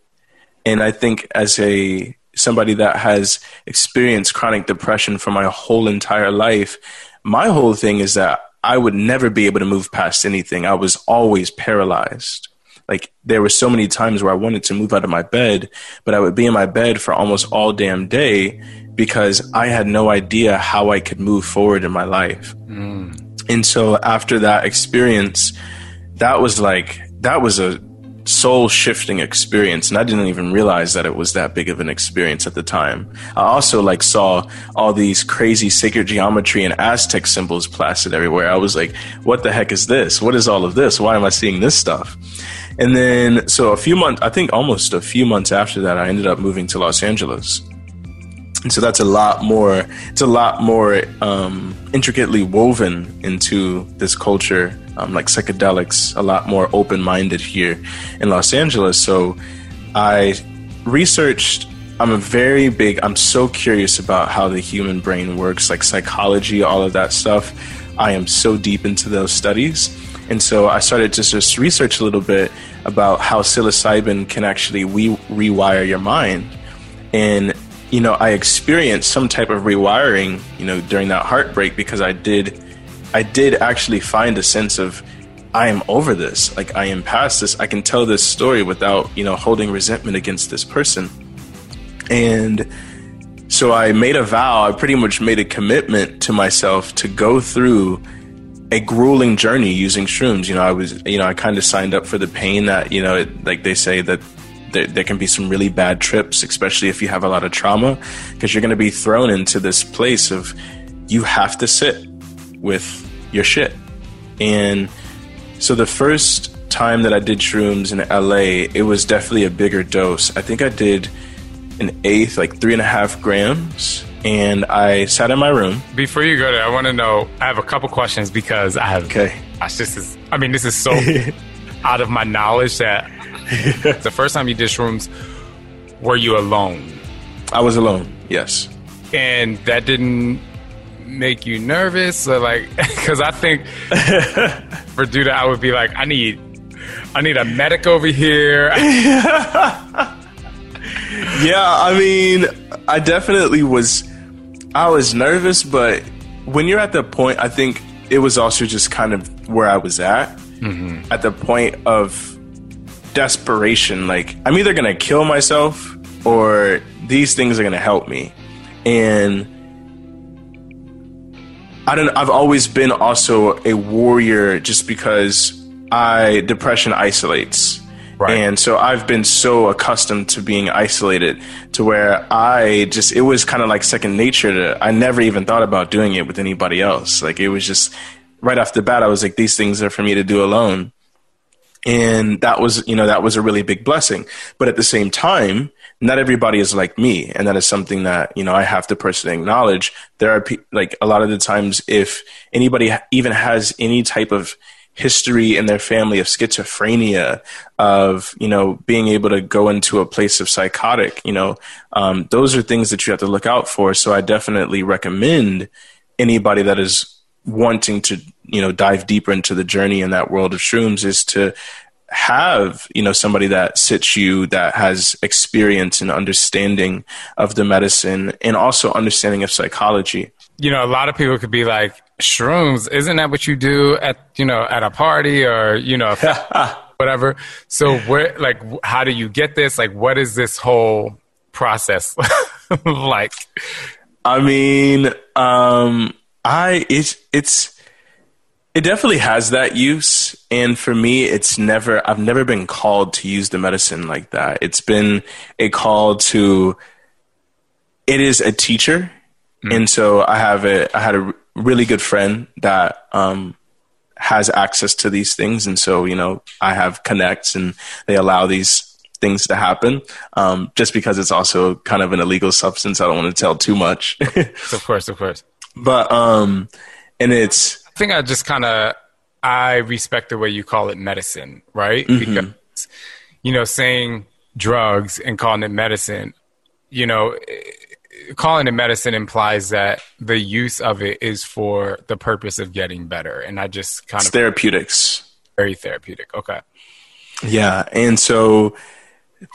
and i think as a somebody that has experienced chronic depression for my whole entire life my whole thing is that i would never be able to move past anything i was always paralyzed like there were so many times where I wanted to move out of my bed, but I would be in my bed for almost all damn day because I had no idea how I could move forward in my life. Mm. And so after that experience, that was like, that was a soul shifting experience. And I didn't even realize that it was that big of an experience at the time. I also like saw all these crazy sacred geometry and Aztec symbols plastered everywhere. I was like, what the heck is this? What is all of this? Why am I seeing this stuff? And then, so a few months, I think almost a few months after that, I ended up moving to Los Angeles. And so that's a lot more, it's a lot more um, intricately woven into this culture, um, like psychedelics, a lot more open minded here in Los Angeles. So I researched, I'm a very big, I'm so curious about how the human brain works, like psychology, all of that stuff. I am so deep into those studies. And so I started to just research a little bit about how psilocybin can actually re- rewire your mind. And, you know, I experienced some type of rewiring, you know, during that heartbreak because I did, I did actually find a sense of, I am over this. Like, I am past this. I can tell this story without, you know, holding resentment against this person. And so I made a vow, I pretty much made a commitment to myself to go through a grueling journey using shrooms. You know, I was, you know, I kind of signed up for the pain that, you know, it, like they say that there, there, can be some really bad trips, especially if you have a lot of trauma, because you're going to be thrown into this place of you have to sit with your shit. And so the first time that I did shrooms in LA, it was definitely a bigger dose. I think I did an eighth, like three and a half grams and I sat in my room. Before you go there, I want to know. I have a couple questions because I have. Okay. Gosh, this is. I mean, this is so out of my knowledge that the first time you did shrooms, were you alone? I was alone. Yes. And that didn't make you nervous, or like, because I think for Duda, I would be like, I need, I need a medic over here. yeah, I mean, I definitely was. I was nervous, but when you're at the point, I think it was also just kind of where I was at. Mm-hmm. At the point of desperation, like I'm either gonna kill myself or these things are gonna help me, and I don't. I've always been also a warrior, just because I depression isolates. Right. And so I've been so accustomed to being isolated to where I just, it was kind of like second nature to, I never even thought about doing it with anybody else. Like it was just right off the bat, I was like, these things are for me to do alone. And that was, you know, that was a really big blessing. But at the same time, not everybody is like me. And that is something that, you know, I have to personally acknowledge. There are pe- like a lot of the times if anybody even has any type of history in their family of schizophrenia, of you know being able to go into a place of psychotic. You know, um, those are things that you have to look out for. So I definitely recommend anybody that is wanting to you know dive deeper into the journey in that world of shrooms is to have you know somebody that sits you that has experience and understanding of the medicine and also understanding of psychology. You know a lot of people could be like shrooms isn't that what you do at you know at a party or you know whatever? So where like how do you get this? Like what is this whole process like? I mean um i it's it's it definitely has that use. And for me, it's never, I've never been called to use the medicine like that. It's been a call to, it is a teacher. Mm. And so I have a, I had a really good friend that, um, has access to these things. And so, you know, I have connects and they allow these things to happen. Um, just because it's also kind of an illegal substance. I don't want to tell too much. of course, of course. But, um, and it's, I think I just kind of I respect the way you call it medicine, right? Mm-hmm. Because you know, saying drugs and calling it medicine, you know, calling it medicine implies that the use of it is for the purpose of getting better, and I just kind it's of therapeutics, very therapeutic. Okay, yeah, and so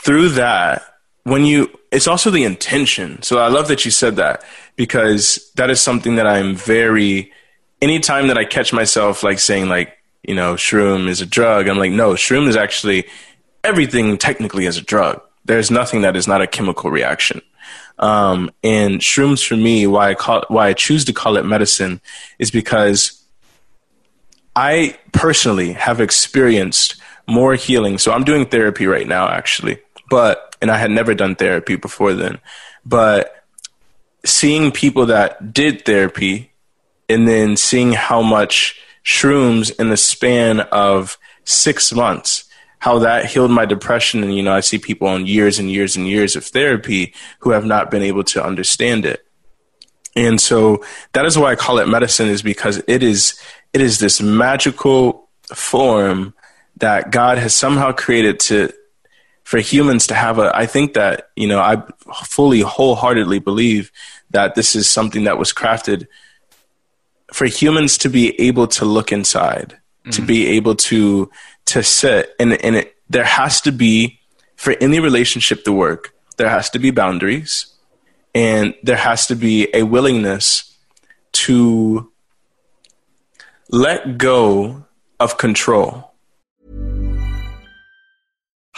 through that, when you, it's also the intention. So I love that you said that because that is something that I'm very anytime that I catch myself like saying like, you know, shroom is a drug, I'm like, no, shroom is actually everything technically is a drug. There's nothing that is not a chemical reaction. Um, and shrooms for me, why I call why I choose to call it medicine is because I personally have experienced more healing. So I'm doing therapy right now, actually, but and I had never done therapy before then, but seeing people that did therapy and then seeing how much shrooms in the span of six months how that healed my depression. And you know i see people on years and years and years of therapy who have not been able to understand it. And so that is why i call it medicine is because it is it is this magical form that god has somehow created to for humans to have a i think that you know i fully wholeheartedly believe that this is something that was crafted for humans to be able to look inside, mm-hmm. to be able to to sit, and and it, there has to be for any relationship to work, there has to be boundaries, and there has to be a willingness to let go of control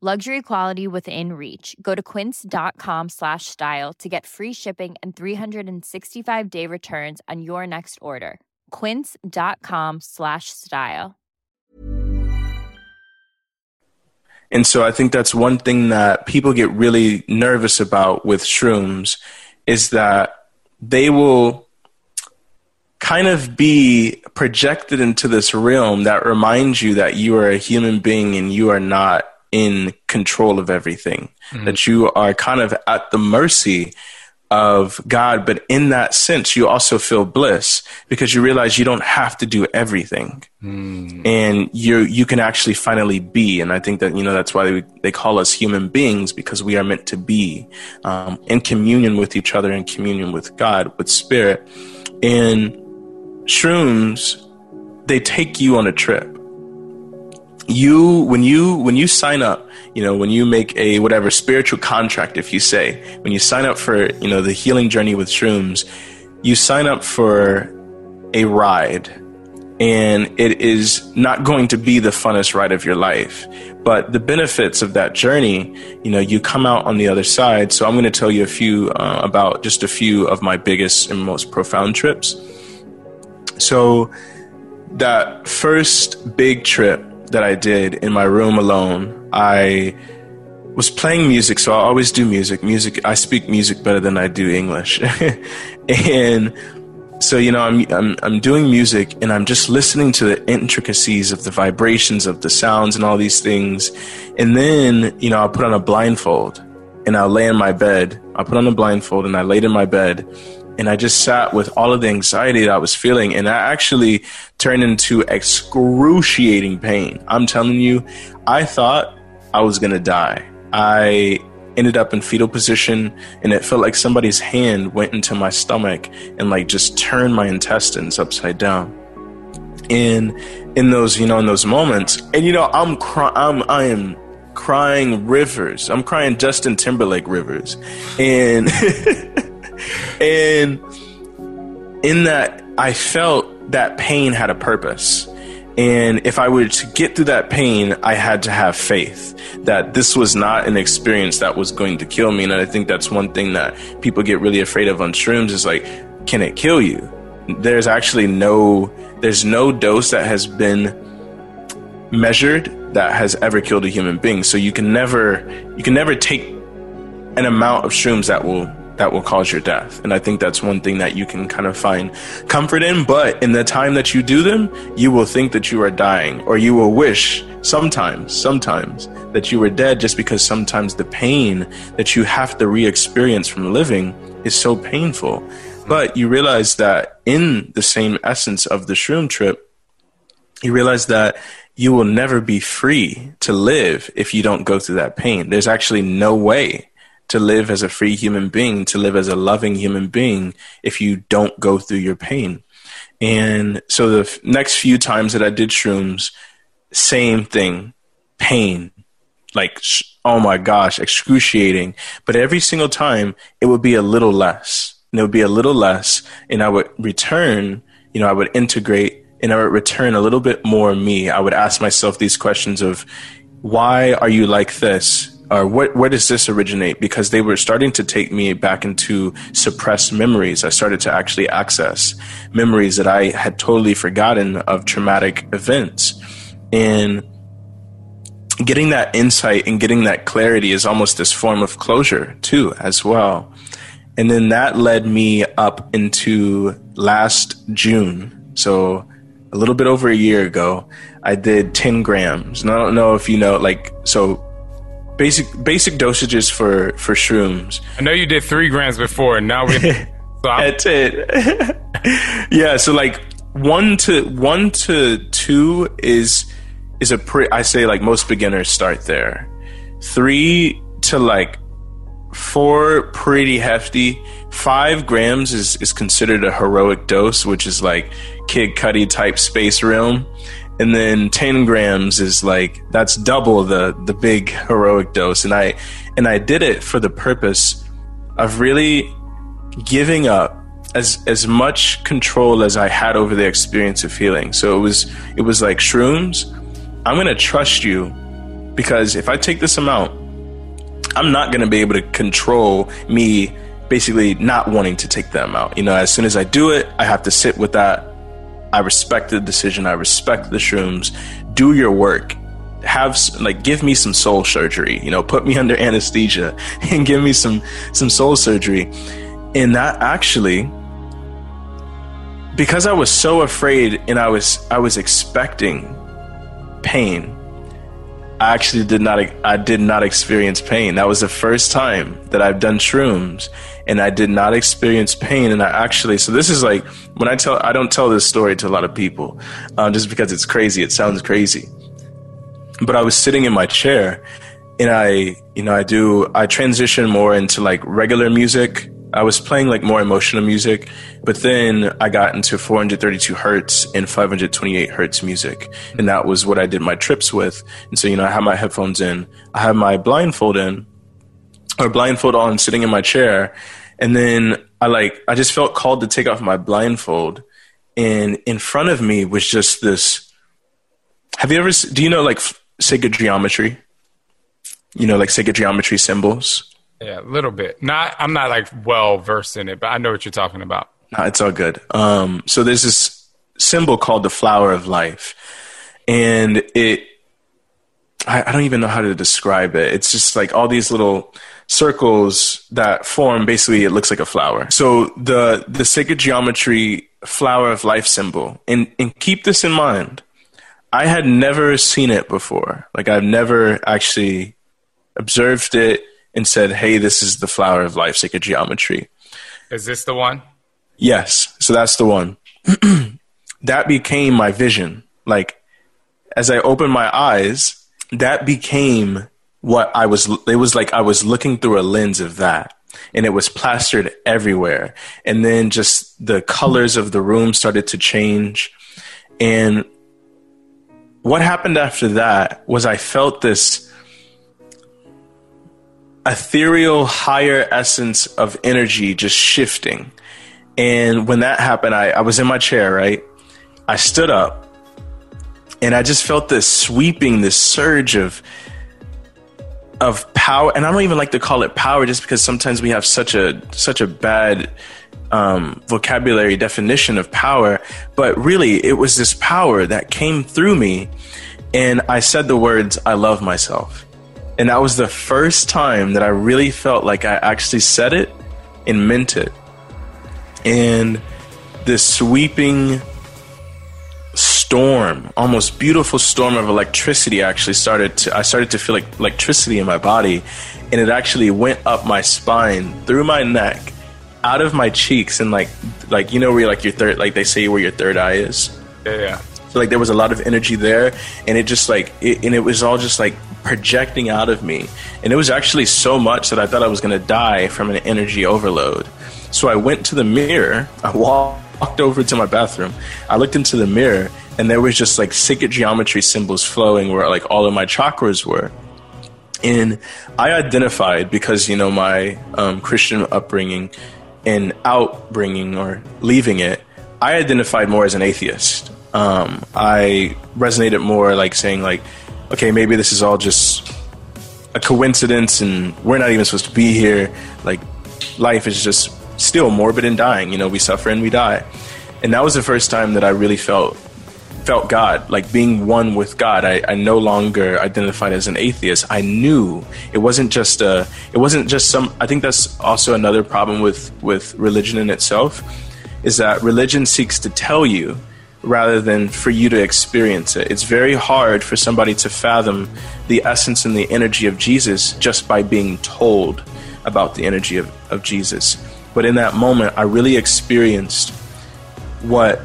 Luxury quality within reach. Go to quince.com slash style to get free shipping and 365 day returns on your next order. Quince.com slash style. And so I think that's one thing that people get really nervous about with shrooms is that they will kind of be projected into this realm that reminds you that you are a human being and you are not in control of everything, mm-hmm. that you are kind of at the mercy of God, but in that sense, you also feel bliss because you realize you don't have to do everything, mm. and you you can actually finally be. And I think that you know that's why they, they call us human beings because we are meant to be um, in communion with each other, in communion with God, with Spirit. And shrooms, they take you on a trip you when you when you sign up you know when you make a whatever spiritual contract if you say when you sign up for you know the healing journey with shrooms you sign up for a ride. And it is not going to be the funnest ride of your life. But the benefits of that journey you know you come out on the other side. So i'm going to tell you a few uh, about just a few of my biggest and most profound trips. So that first big trip that I did in my room alone, I was playing music. So I always do music. Music. I speak music better than I do English, and so you know I'm, I'm i'm doing music and i'm just listening to the intricacies of the vibrations of the sounds and all these things and then you know i'll put on a blindfold and i'll lay in my bed i put on a blindfold and i laid in my bed and I just sat with all of the anxiety that I was feeling, and that actually turned into excruciating pain. I'm telling you, I thought I was gonna die. I ended up in fetal position, and it felt like somebody's hand went into my stomach and like just turned my intestines upside down. And in those, you know, in those moments, and you know, I'm crying, I'm, I am crying rivers. I'm crying Justin Timberlake rivers, and. and in that, I felt that pain had a purpose. And if I were to get through that pain, I had to have faith that this was not an experience that was going to kill me. And I think that's one thing that people get really afraid of on shrooms is like, can it kill you? There's actually no, there's no dose that has been measured that has ever killed a human being. So you can never, you can never take an amount of shrooms that will that will cause your death. And I think that's one thing that you can kind of find comfort in. But in the time that you do them, you will think that you are dying, or you will wish sometimes, sometimes that you were dead just because sometimes the pain that you have to re experience from living is so painful. But you realize that in the same essence of the shroom trip, you realize that you will never be free to live if you don't go through that pain. There's actually no way to live as a free human being, to live as a loving human being if you don't go through your pain. And so the f- next few times that I did shrooms, same thing, pain, like, oh my gosh, excruciating. But every single time it would be a little less and it would be a little less. And I would return, you know, I would integrate and I would return a little bit more me. I would ask myself these questions of, why are you like this? Or what, where does this originate? Because they were starting to take me back into suppressed memories. I started to actually access memories that I had totally forgotten of traumatic events. And getting that insight and getting that clarity is almost this form of closure, too, as well. And then that led me up into last June. So a little bit over a year ago, I did 10 grams. And I don't know if you know, like, so basic basic dosages for for shrooms. I know you did three grams before, and now we. so That's it. yeah, so like one to one to two is is a pretty. I say like most beginners start there. Three to like four, pretty hefty. Five grams is is considered a heroic dose, which is like Kid Cudi type space realm and then 10 grams is like that's double the the big heroic dose. And i and i did it for the purpose of really giving up as as much control as i had over the experience of healing. So it was it was like shrooms. I'm going to trust you because if i take this amount i'm not going to be able to control me basically not wanting to take them out you know as soon as i do it i have to sit with that I respect the decision. I respect the shrooms. Do your work. Have like give me some soul surgery. You know, put me under anesthesia and give me some some soul surgery. And that actually, because I was so afraid and I was I was expecting pain. I actually did not I did not experience pain. That was the first time that I've done shrooms and I did not experience pain. And I actually, so this is like when I tell, I don't tell this story to a lot of people uh, just because it's crazy. It sounds crazy. But I was sitting in my chair and I, you know, I do, I transition more into like regular music. I was playing like more emotional music, but then I got into 432 hertz and 528 hertz music. And that was what I did my trips with. And so, you know, I have my headphones in, I have my blindfold in, or blindfold on, sitting in my chair, and then I like I just felt called to take off my blindfold, and in front of me was just this. Have you ever? Do you know like sacred geometry? You know, like sacred geometry symbols. Yeah, a little bit. Not, I'm not like well versed in it, but I know what you're talking about. No, it's all good. Um, so there's this symbol called the flower of life, and it. I, I don't even know how to describe it. It's just like all these little circles that form basically it looks like a flower. So the the sacred geometry flower of life symbol and and keep this in mind. I had never seen it before. Like I've never actually observed it and said, "Hey, this is the flower of life sacred geometry." Is this the one? Yes. So that's the one. that became my vision. Like as I opened my eyes, that became what I was, it was like I was looking through a lens of that and it was plastered everywhere. And then just the colors of the room started to change. And what happened after that was I felt this ethereal, higher essence of energy just shifting. And when that happened, I, I was in my chair, right? I stood up and I just felt this sweeping, this surge of of power and i don't even like to call it power just because sometimes we have such a such a bad um, vocabulary definition of power but really it was this power that came through me and i said the words i love myself and that was the first time that i really felt like i actually said it and meant it and this sweeping storm, almost beautiful storm of electricity actually started to I started to feel like electricity in my body and it actually went up my spine, through my neck, out of my cheeks and like like you know where like your third like they say where your third eye is. Yeah, yeah. So like there was a lot of energy there and it just like it, and it was all just like projecting out of me. And it was actually so much that I thought I was going to die from an energy overload. So I went to the mirror, I walked over to my bathroom. I looked into the mirror, and there was just like sacred geometry symbols flowing where like all of my chakras were. And I identified because you know my um, Christian upbringing and outbringing or leaving it. I identified more as an atheist. Um, I resonated more like saying like, okay, maybe this is all just a coincidence, and we're not even supposed to be here. Like, life is just still morbid and dying. You know, we suffer and we die. And that was the first time that I really felt felt God, like being one with God. I, I no longer identified as an atheist. I knew it wasn't just a it wasn't just some I think that's also another problem with with religion in itself is that religion seeks to tell you rather than for you to experience it. It's very hard for somebody to fathom the essence and the energy of Jesus just by being told about the energy of, of Jesus. But in that moment, I really experienced what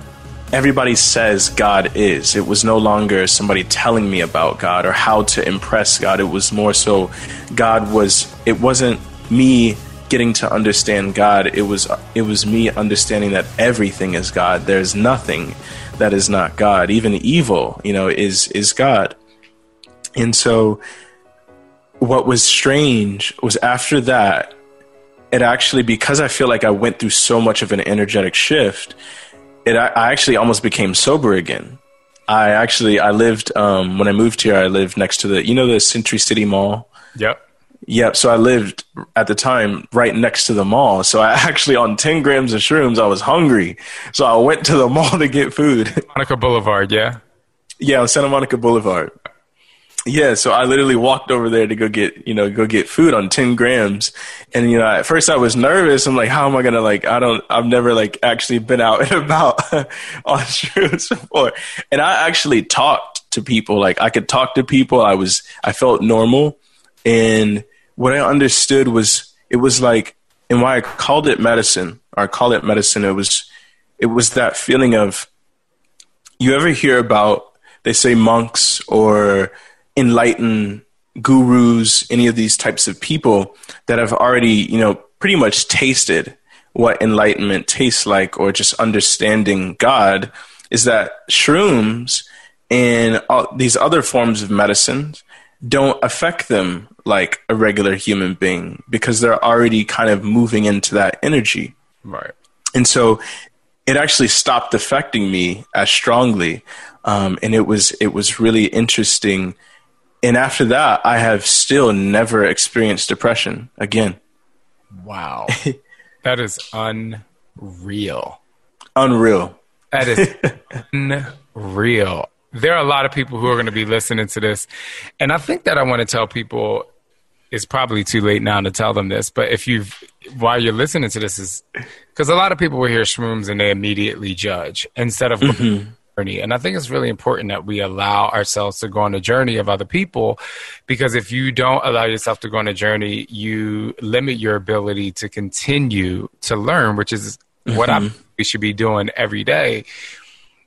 everybody says God is. It was no longer somebody telling me about God or how to impress God. It was more so God was, it wasn't me getting to understand God, it was it was me understanding that everything is God. There's nothing that is not God. Even evil, you know, is is God. And so what was strange was after that it actually because I feel like I went through so much of an energetic shift, it I actually almost became sober again. I actually I lived um, when I moved here. I lived next to the you know the Century City Mall. Yep. Yep. So I lived at the time right next to the mall. So I actually on ten grams of shrooms I was hungry. So I went to the mall to get food. Monica Boulevard. Yeah. Yeah, on Santa Monica Boulevard. Yeah, so I literally walked over there to go get, you know, go get food on 10 grams. And, you know, at first I was nervous. I'm like, how am I going to like, I don't, I've never like actually been out and about on shrooms before. And I actually talked to people. Like I could talk to people. I was, I felt normal. And what I understood was it was like, and why I called it medicine or I call it medicine, it was, it was that feeling of, you ever hear about, they say monks or, enlightened gurus, any of these types of people that have already, you know, pretty much tasted what enlightenment tastes like or just understanding God is that shrooms and all these other forms of medicine don't affect them like a regular human being because they're already kind of moving into that energy. Right. And so it actually stopped affecting me as strongly. Um, and it was it was really interesting and after that, I have still never experienced depression again. Wow. that is unreal. Unreal. That is unreal. There are a lot of people who are going to be listening to this. And I think that I want to tell people it's probably too late now to tell them this, but if you've, while you're listening to this, is because a lot of people will hear shrooms and they immediately judge instead of mm-hmm journey. And I think it's really important that we allow ourselves to go on a journey of other people because if you don't allow yourself to go on a journey, you limit your ability to continue to learn, which is mm-hmm. what I mm-hmm. we should be doing every day.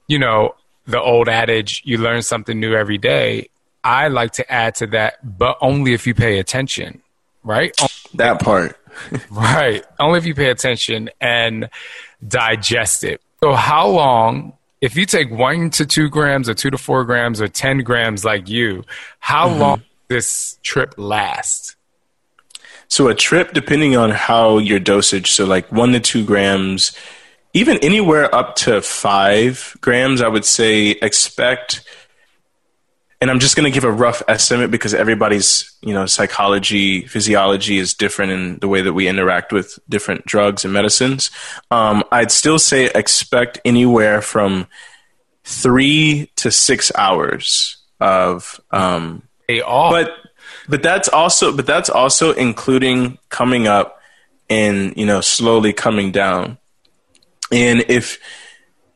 You know, the old adage, you learn something new every day. I like to add to that, but only if you pay attention, right? That part. right. Only if you pay attention and digest it. So, how long if you take one to two grams or two to four grams or 10 grams like you, how mm-hmm. long this trip last? So a trip, depending on how your dosage, so like one to two grams, even anywhere up to five grams, I would say expect and I'm just going to give a rough estimate because everybody's, you know, psychology, physiology is different in the way that we interact with different drugs and medicines. Um, I'd still say expect anywhere from three to six hours of, um, hey, all. but, but that's also, but that's also including coming up and, you know, slowly coming down. And if,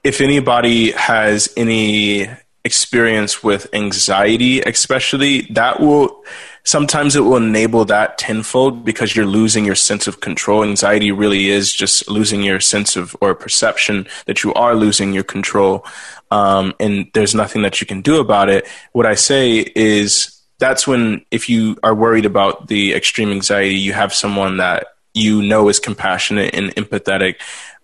if anybody has any experience with anxiety, especially, that will sometimes it will enable that tenfold because you're losing your sense of control. Anxiety really is just losing your sense of or perception that you are losing your control. Um, and there's nothing that you can do about it. What I say is that's when, if you are worried about the extreme anxiety, you have someone that you know is compassionate and empathetic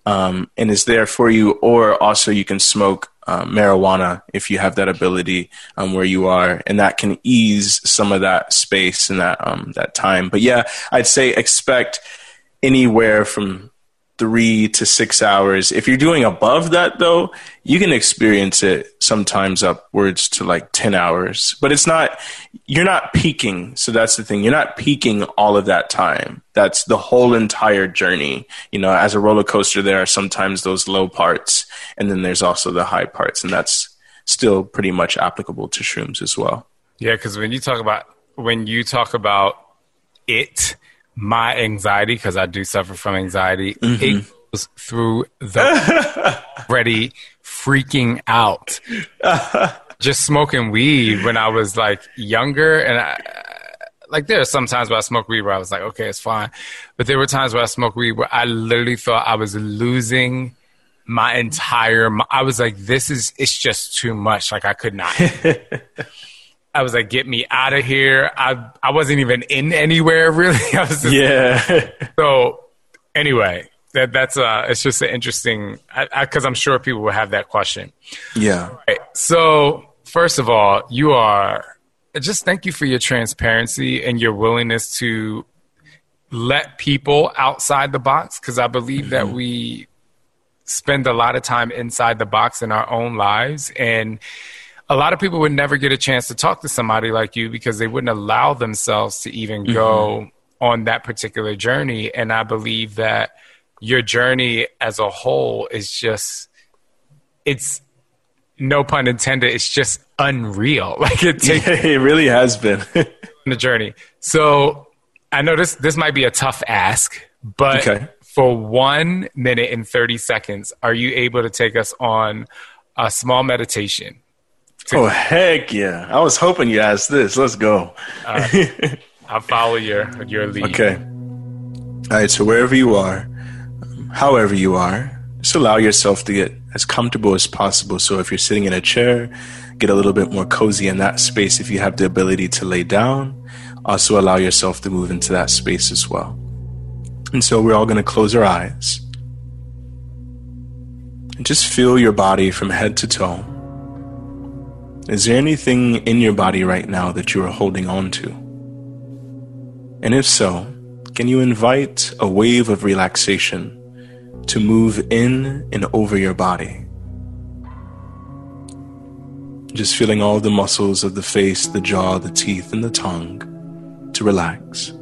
um, and is there for you, or also you can smoke um, marijuana if you have that ability um, where you are, and that can ease some of that space and that um, that time. But yeah, I'd say expect anywhere from three to six hours. If you're doing above that, though, you can experience it sometimes upwards to like 10 hours. But it's not, you're not peaking. So that's the thing. You're not peaking all of that time. That's the whole entire journey. You know, as a roller coaster, there are sometimes those low parts, and then there's also the high parts. And that's still pretty much applicable to shrooms as well. Yeah, because when you talk about, when you talk about it, my anxiety, because I do suffer from anxiety, mm-hmm. it goes through the ready freaking out. Just smoking weed when I was like younger, and I, like there are some times where I smoke weed where I was like, okay, it's fine, but there were times where I smoked weed where I literally thought I was losing my entire. I was like, this is it's just too much. Like I could not. I was like, get me out of here. I I wasn't even in anywhere really. I was just, Yeah. so anyway, that that's uh, it's just an interesting because I'm sure people will have that question. yeah. Right. So first of all, you are just thank you for your transparency and your willingness to let people outside the box because I believe that we spend a lot of time inside the box in our own lives and a lot of people would never get a chance to talk to somebody like you because they wouldn't allow themselves to even mm-hmm. go on that particular journey and I believe that your journey as a whole is just it's no pun intended it's just unreal like it takes it really has been. the journey. So I know this this might be a tough ask, but Okay. for one minute and thirty seconds, are you able to take us on a small meditation? Oh heck yeah! I was hoping you asked this. Let's go. I'll follow your your lead. Okay. All right. So wherever you are, however you are, just allow yourself to get as comfortable as possible. So if you're sitting in a chair, get a little bit more cozy in that space. If you have the ability to lay down, also allow yourself to move into that space as well. And so we're all going to close our eyes and just feel your body from head to toe. Is there anything in your body right now that you are holding on to? And if so, can you invite a wave of relaxation to move in and over your body? Just feeling all the muscles of the face, the jaw, the teeth, and the tongue to relax.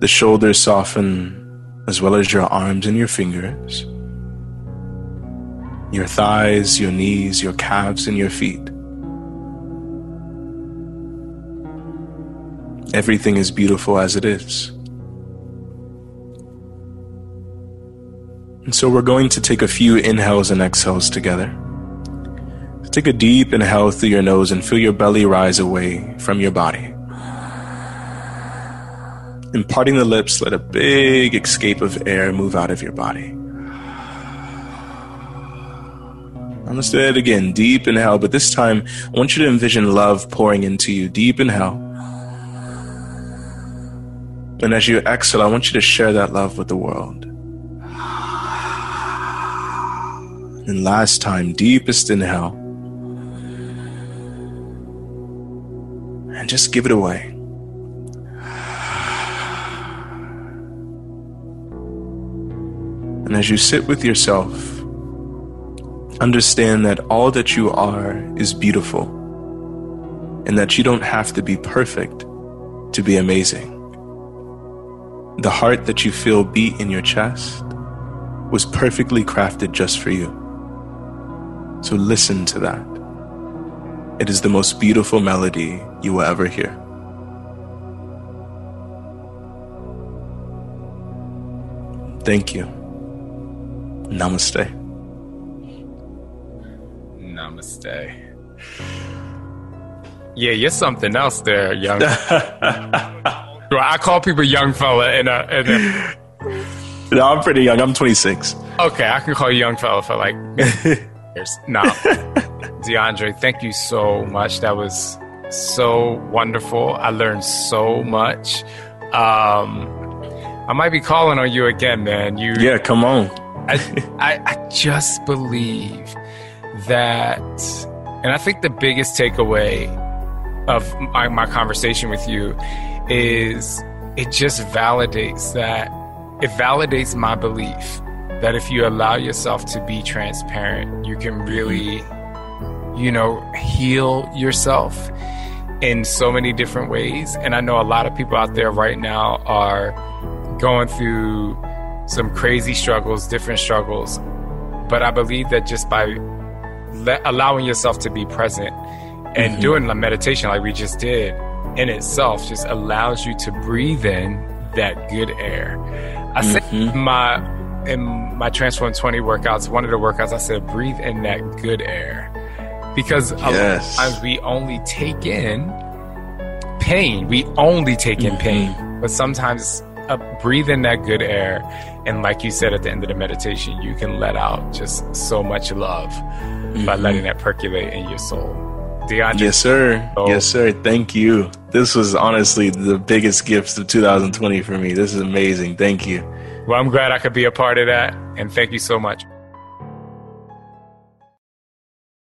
The shoulders soften, as well as your arms and your fingers. Your thighs, your knees, your calves, and your feet. Everything is beautiful as it is. And so we're going to take a few inhales and exhales together. Take a deep inhale through your nose and feel your belly rise away from your body. And parting the lips, let a big escape of air move out of your body. And going to say it again. Deep inhale, but this time I want you to envision love pouring into you. Deep inhale. And as you exhale, I want you to share that love with the world. And last time, deepest inhale. And just give it away. And as you sit with yourself, understand that all that you are is beautiful and that you don't have to be perfect to be amazing. The heart that you feel beat in your chest was perfectly crafted just for you. So listen to that. It is the most beautiful melody you will ever hear. Thank you. Namaste. Namaste. Yeah, you're something else there, young. I call people young fella, and uh, No, I'm pretty young. I'm 26. okay, I can call you young fella for like years. No, DeAndre, thank you so much. That was so wonderful. I learned so much. Um, I might be calling on you again, man. You, Yeah, come on. I, I, I just believe that, and I think the biggest takeaway of my, my conversation with you is it just validates that it validates my belief that if you allow yourself to be transparent, you can really, you know, heal yourself in so many different ways. And I know a lot of people out there right now are going through some crazy struggles, different struggles. But I believe that just by le- allowing yourself to be present and mm-hmm. doing the meditation like we just did in itself just allows you to breathe in that good air. I said in my in my Transform 20 workouts, one of the workouts I said breathe in that good air. Because a lot of Yes. times we only take in pain. We only take in mm-hmm. pain. But sometimes uh, breathe in that good air. And like you said at the end of the meditation, you can let out just so much love by letting that percolate in your soul. DeAndre. Yes, sir. Oh. Yes, sir. Thank you. This was honestly the biggest gift of 2020 for me. This is amazing. Thank you. Well, I'm glad I could be a part of that, and thank you so much.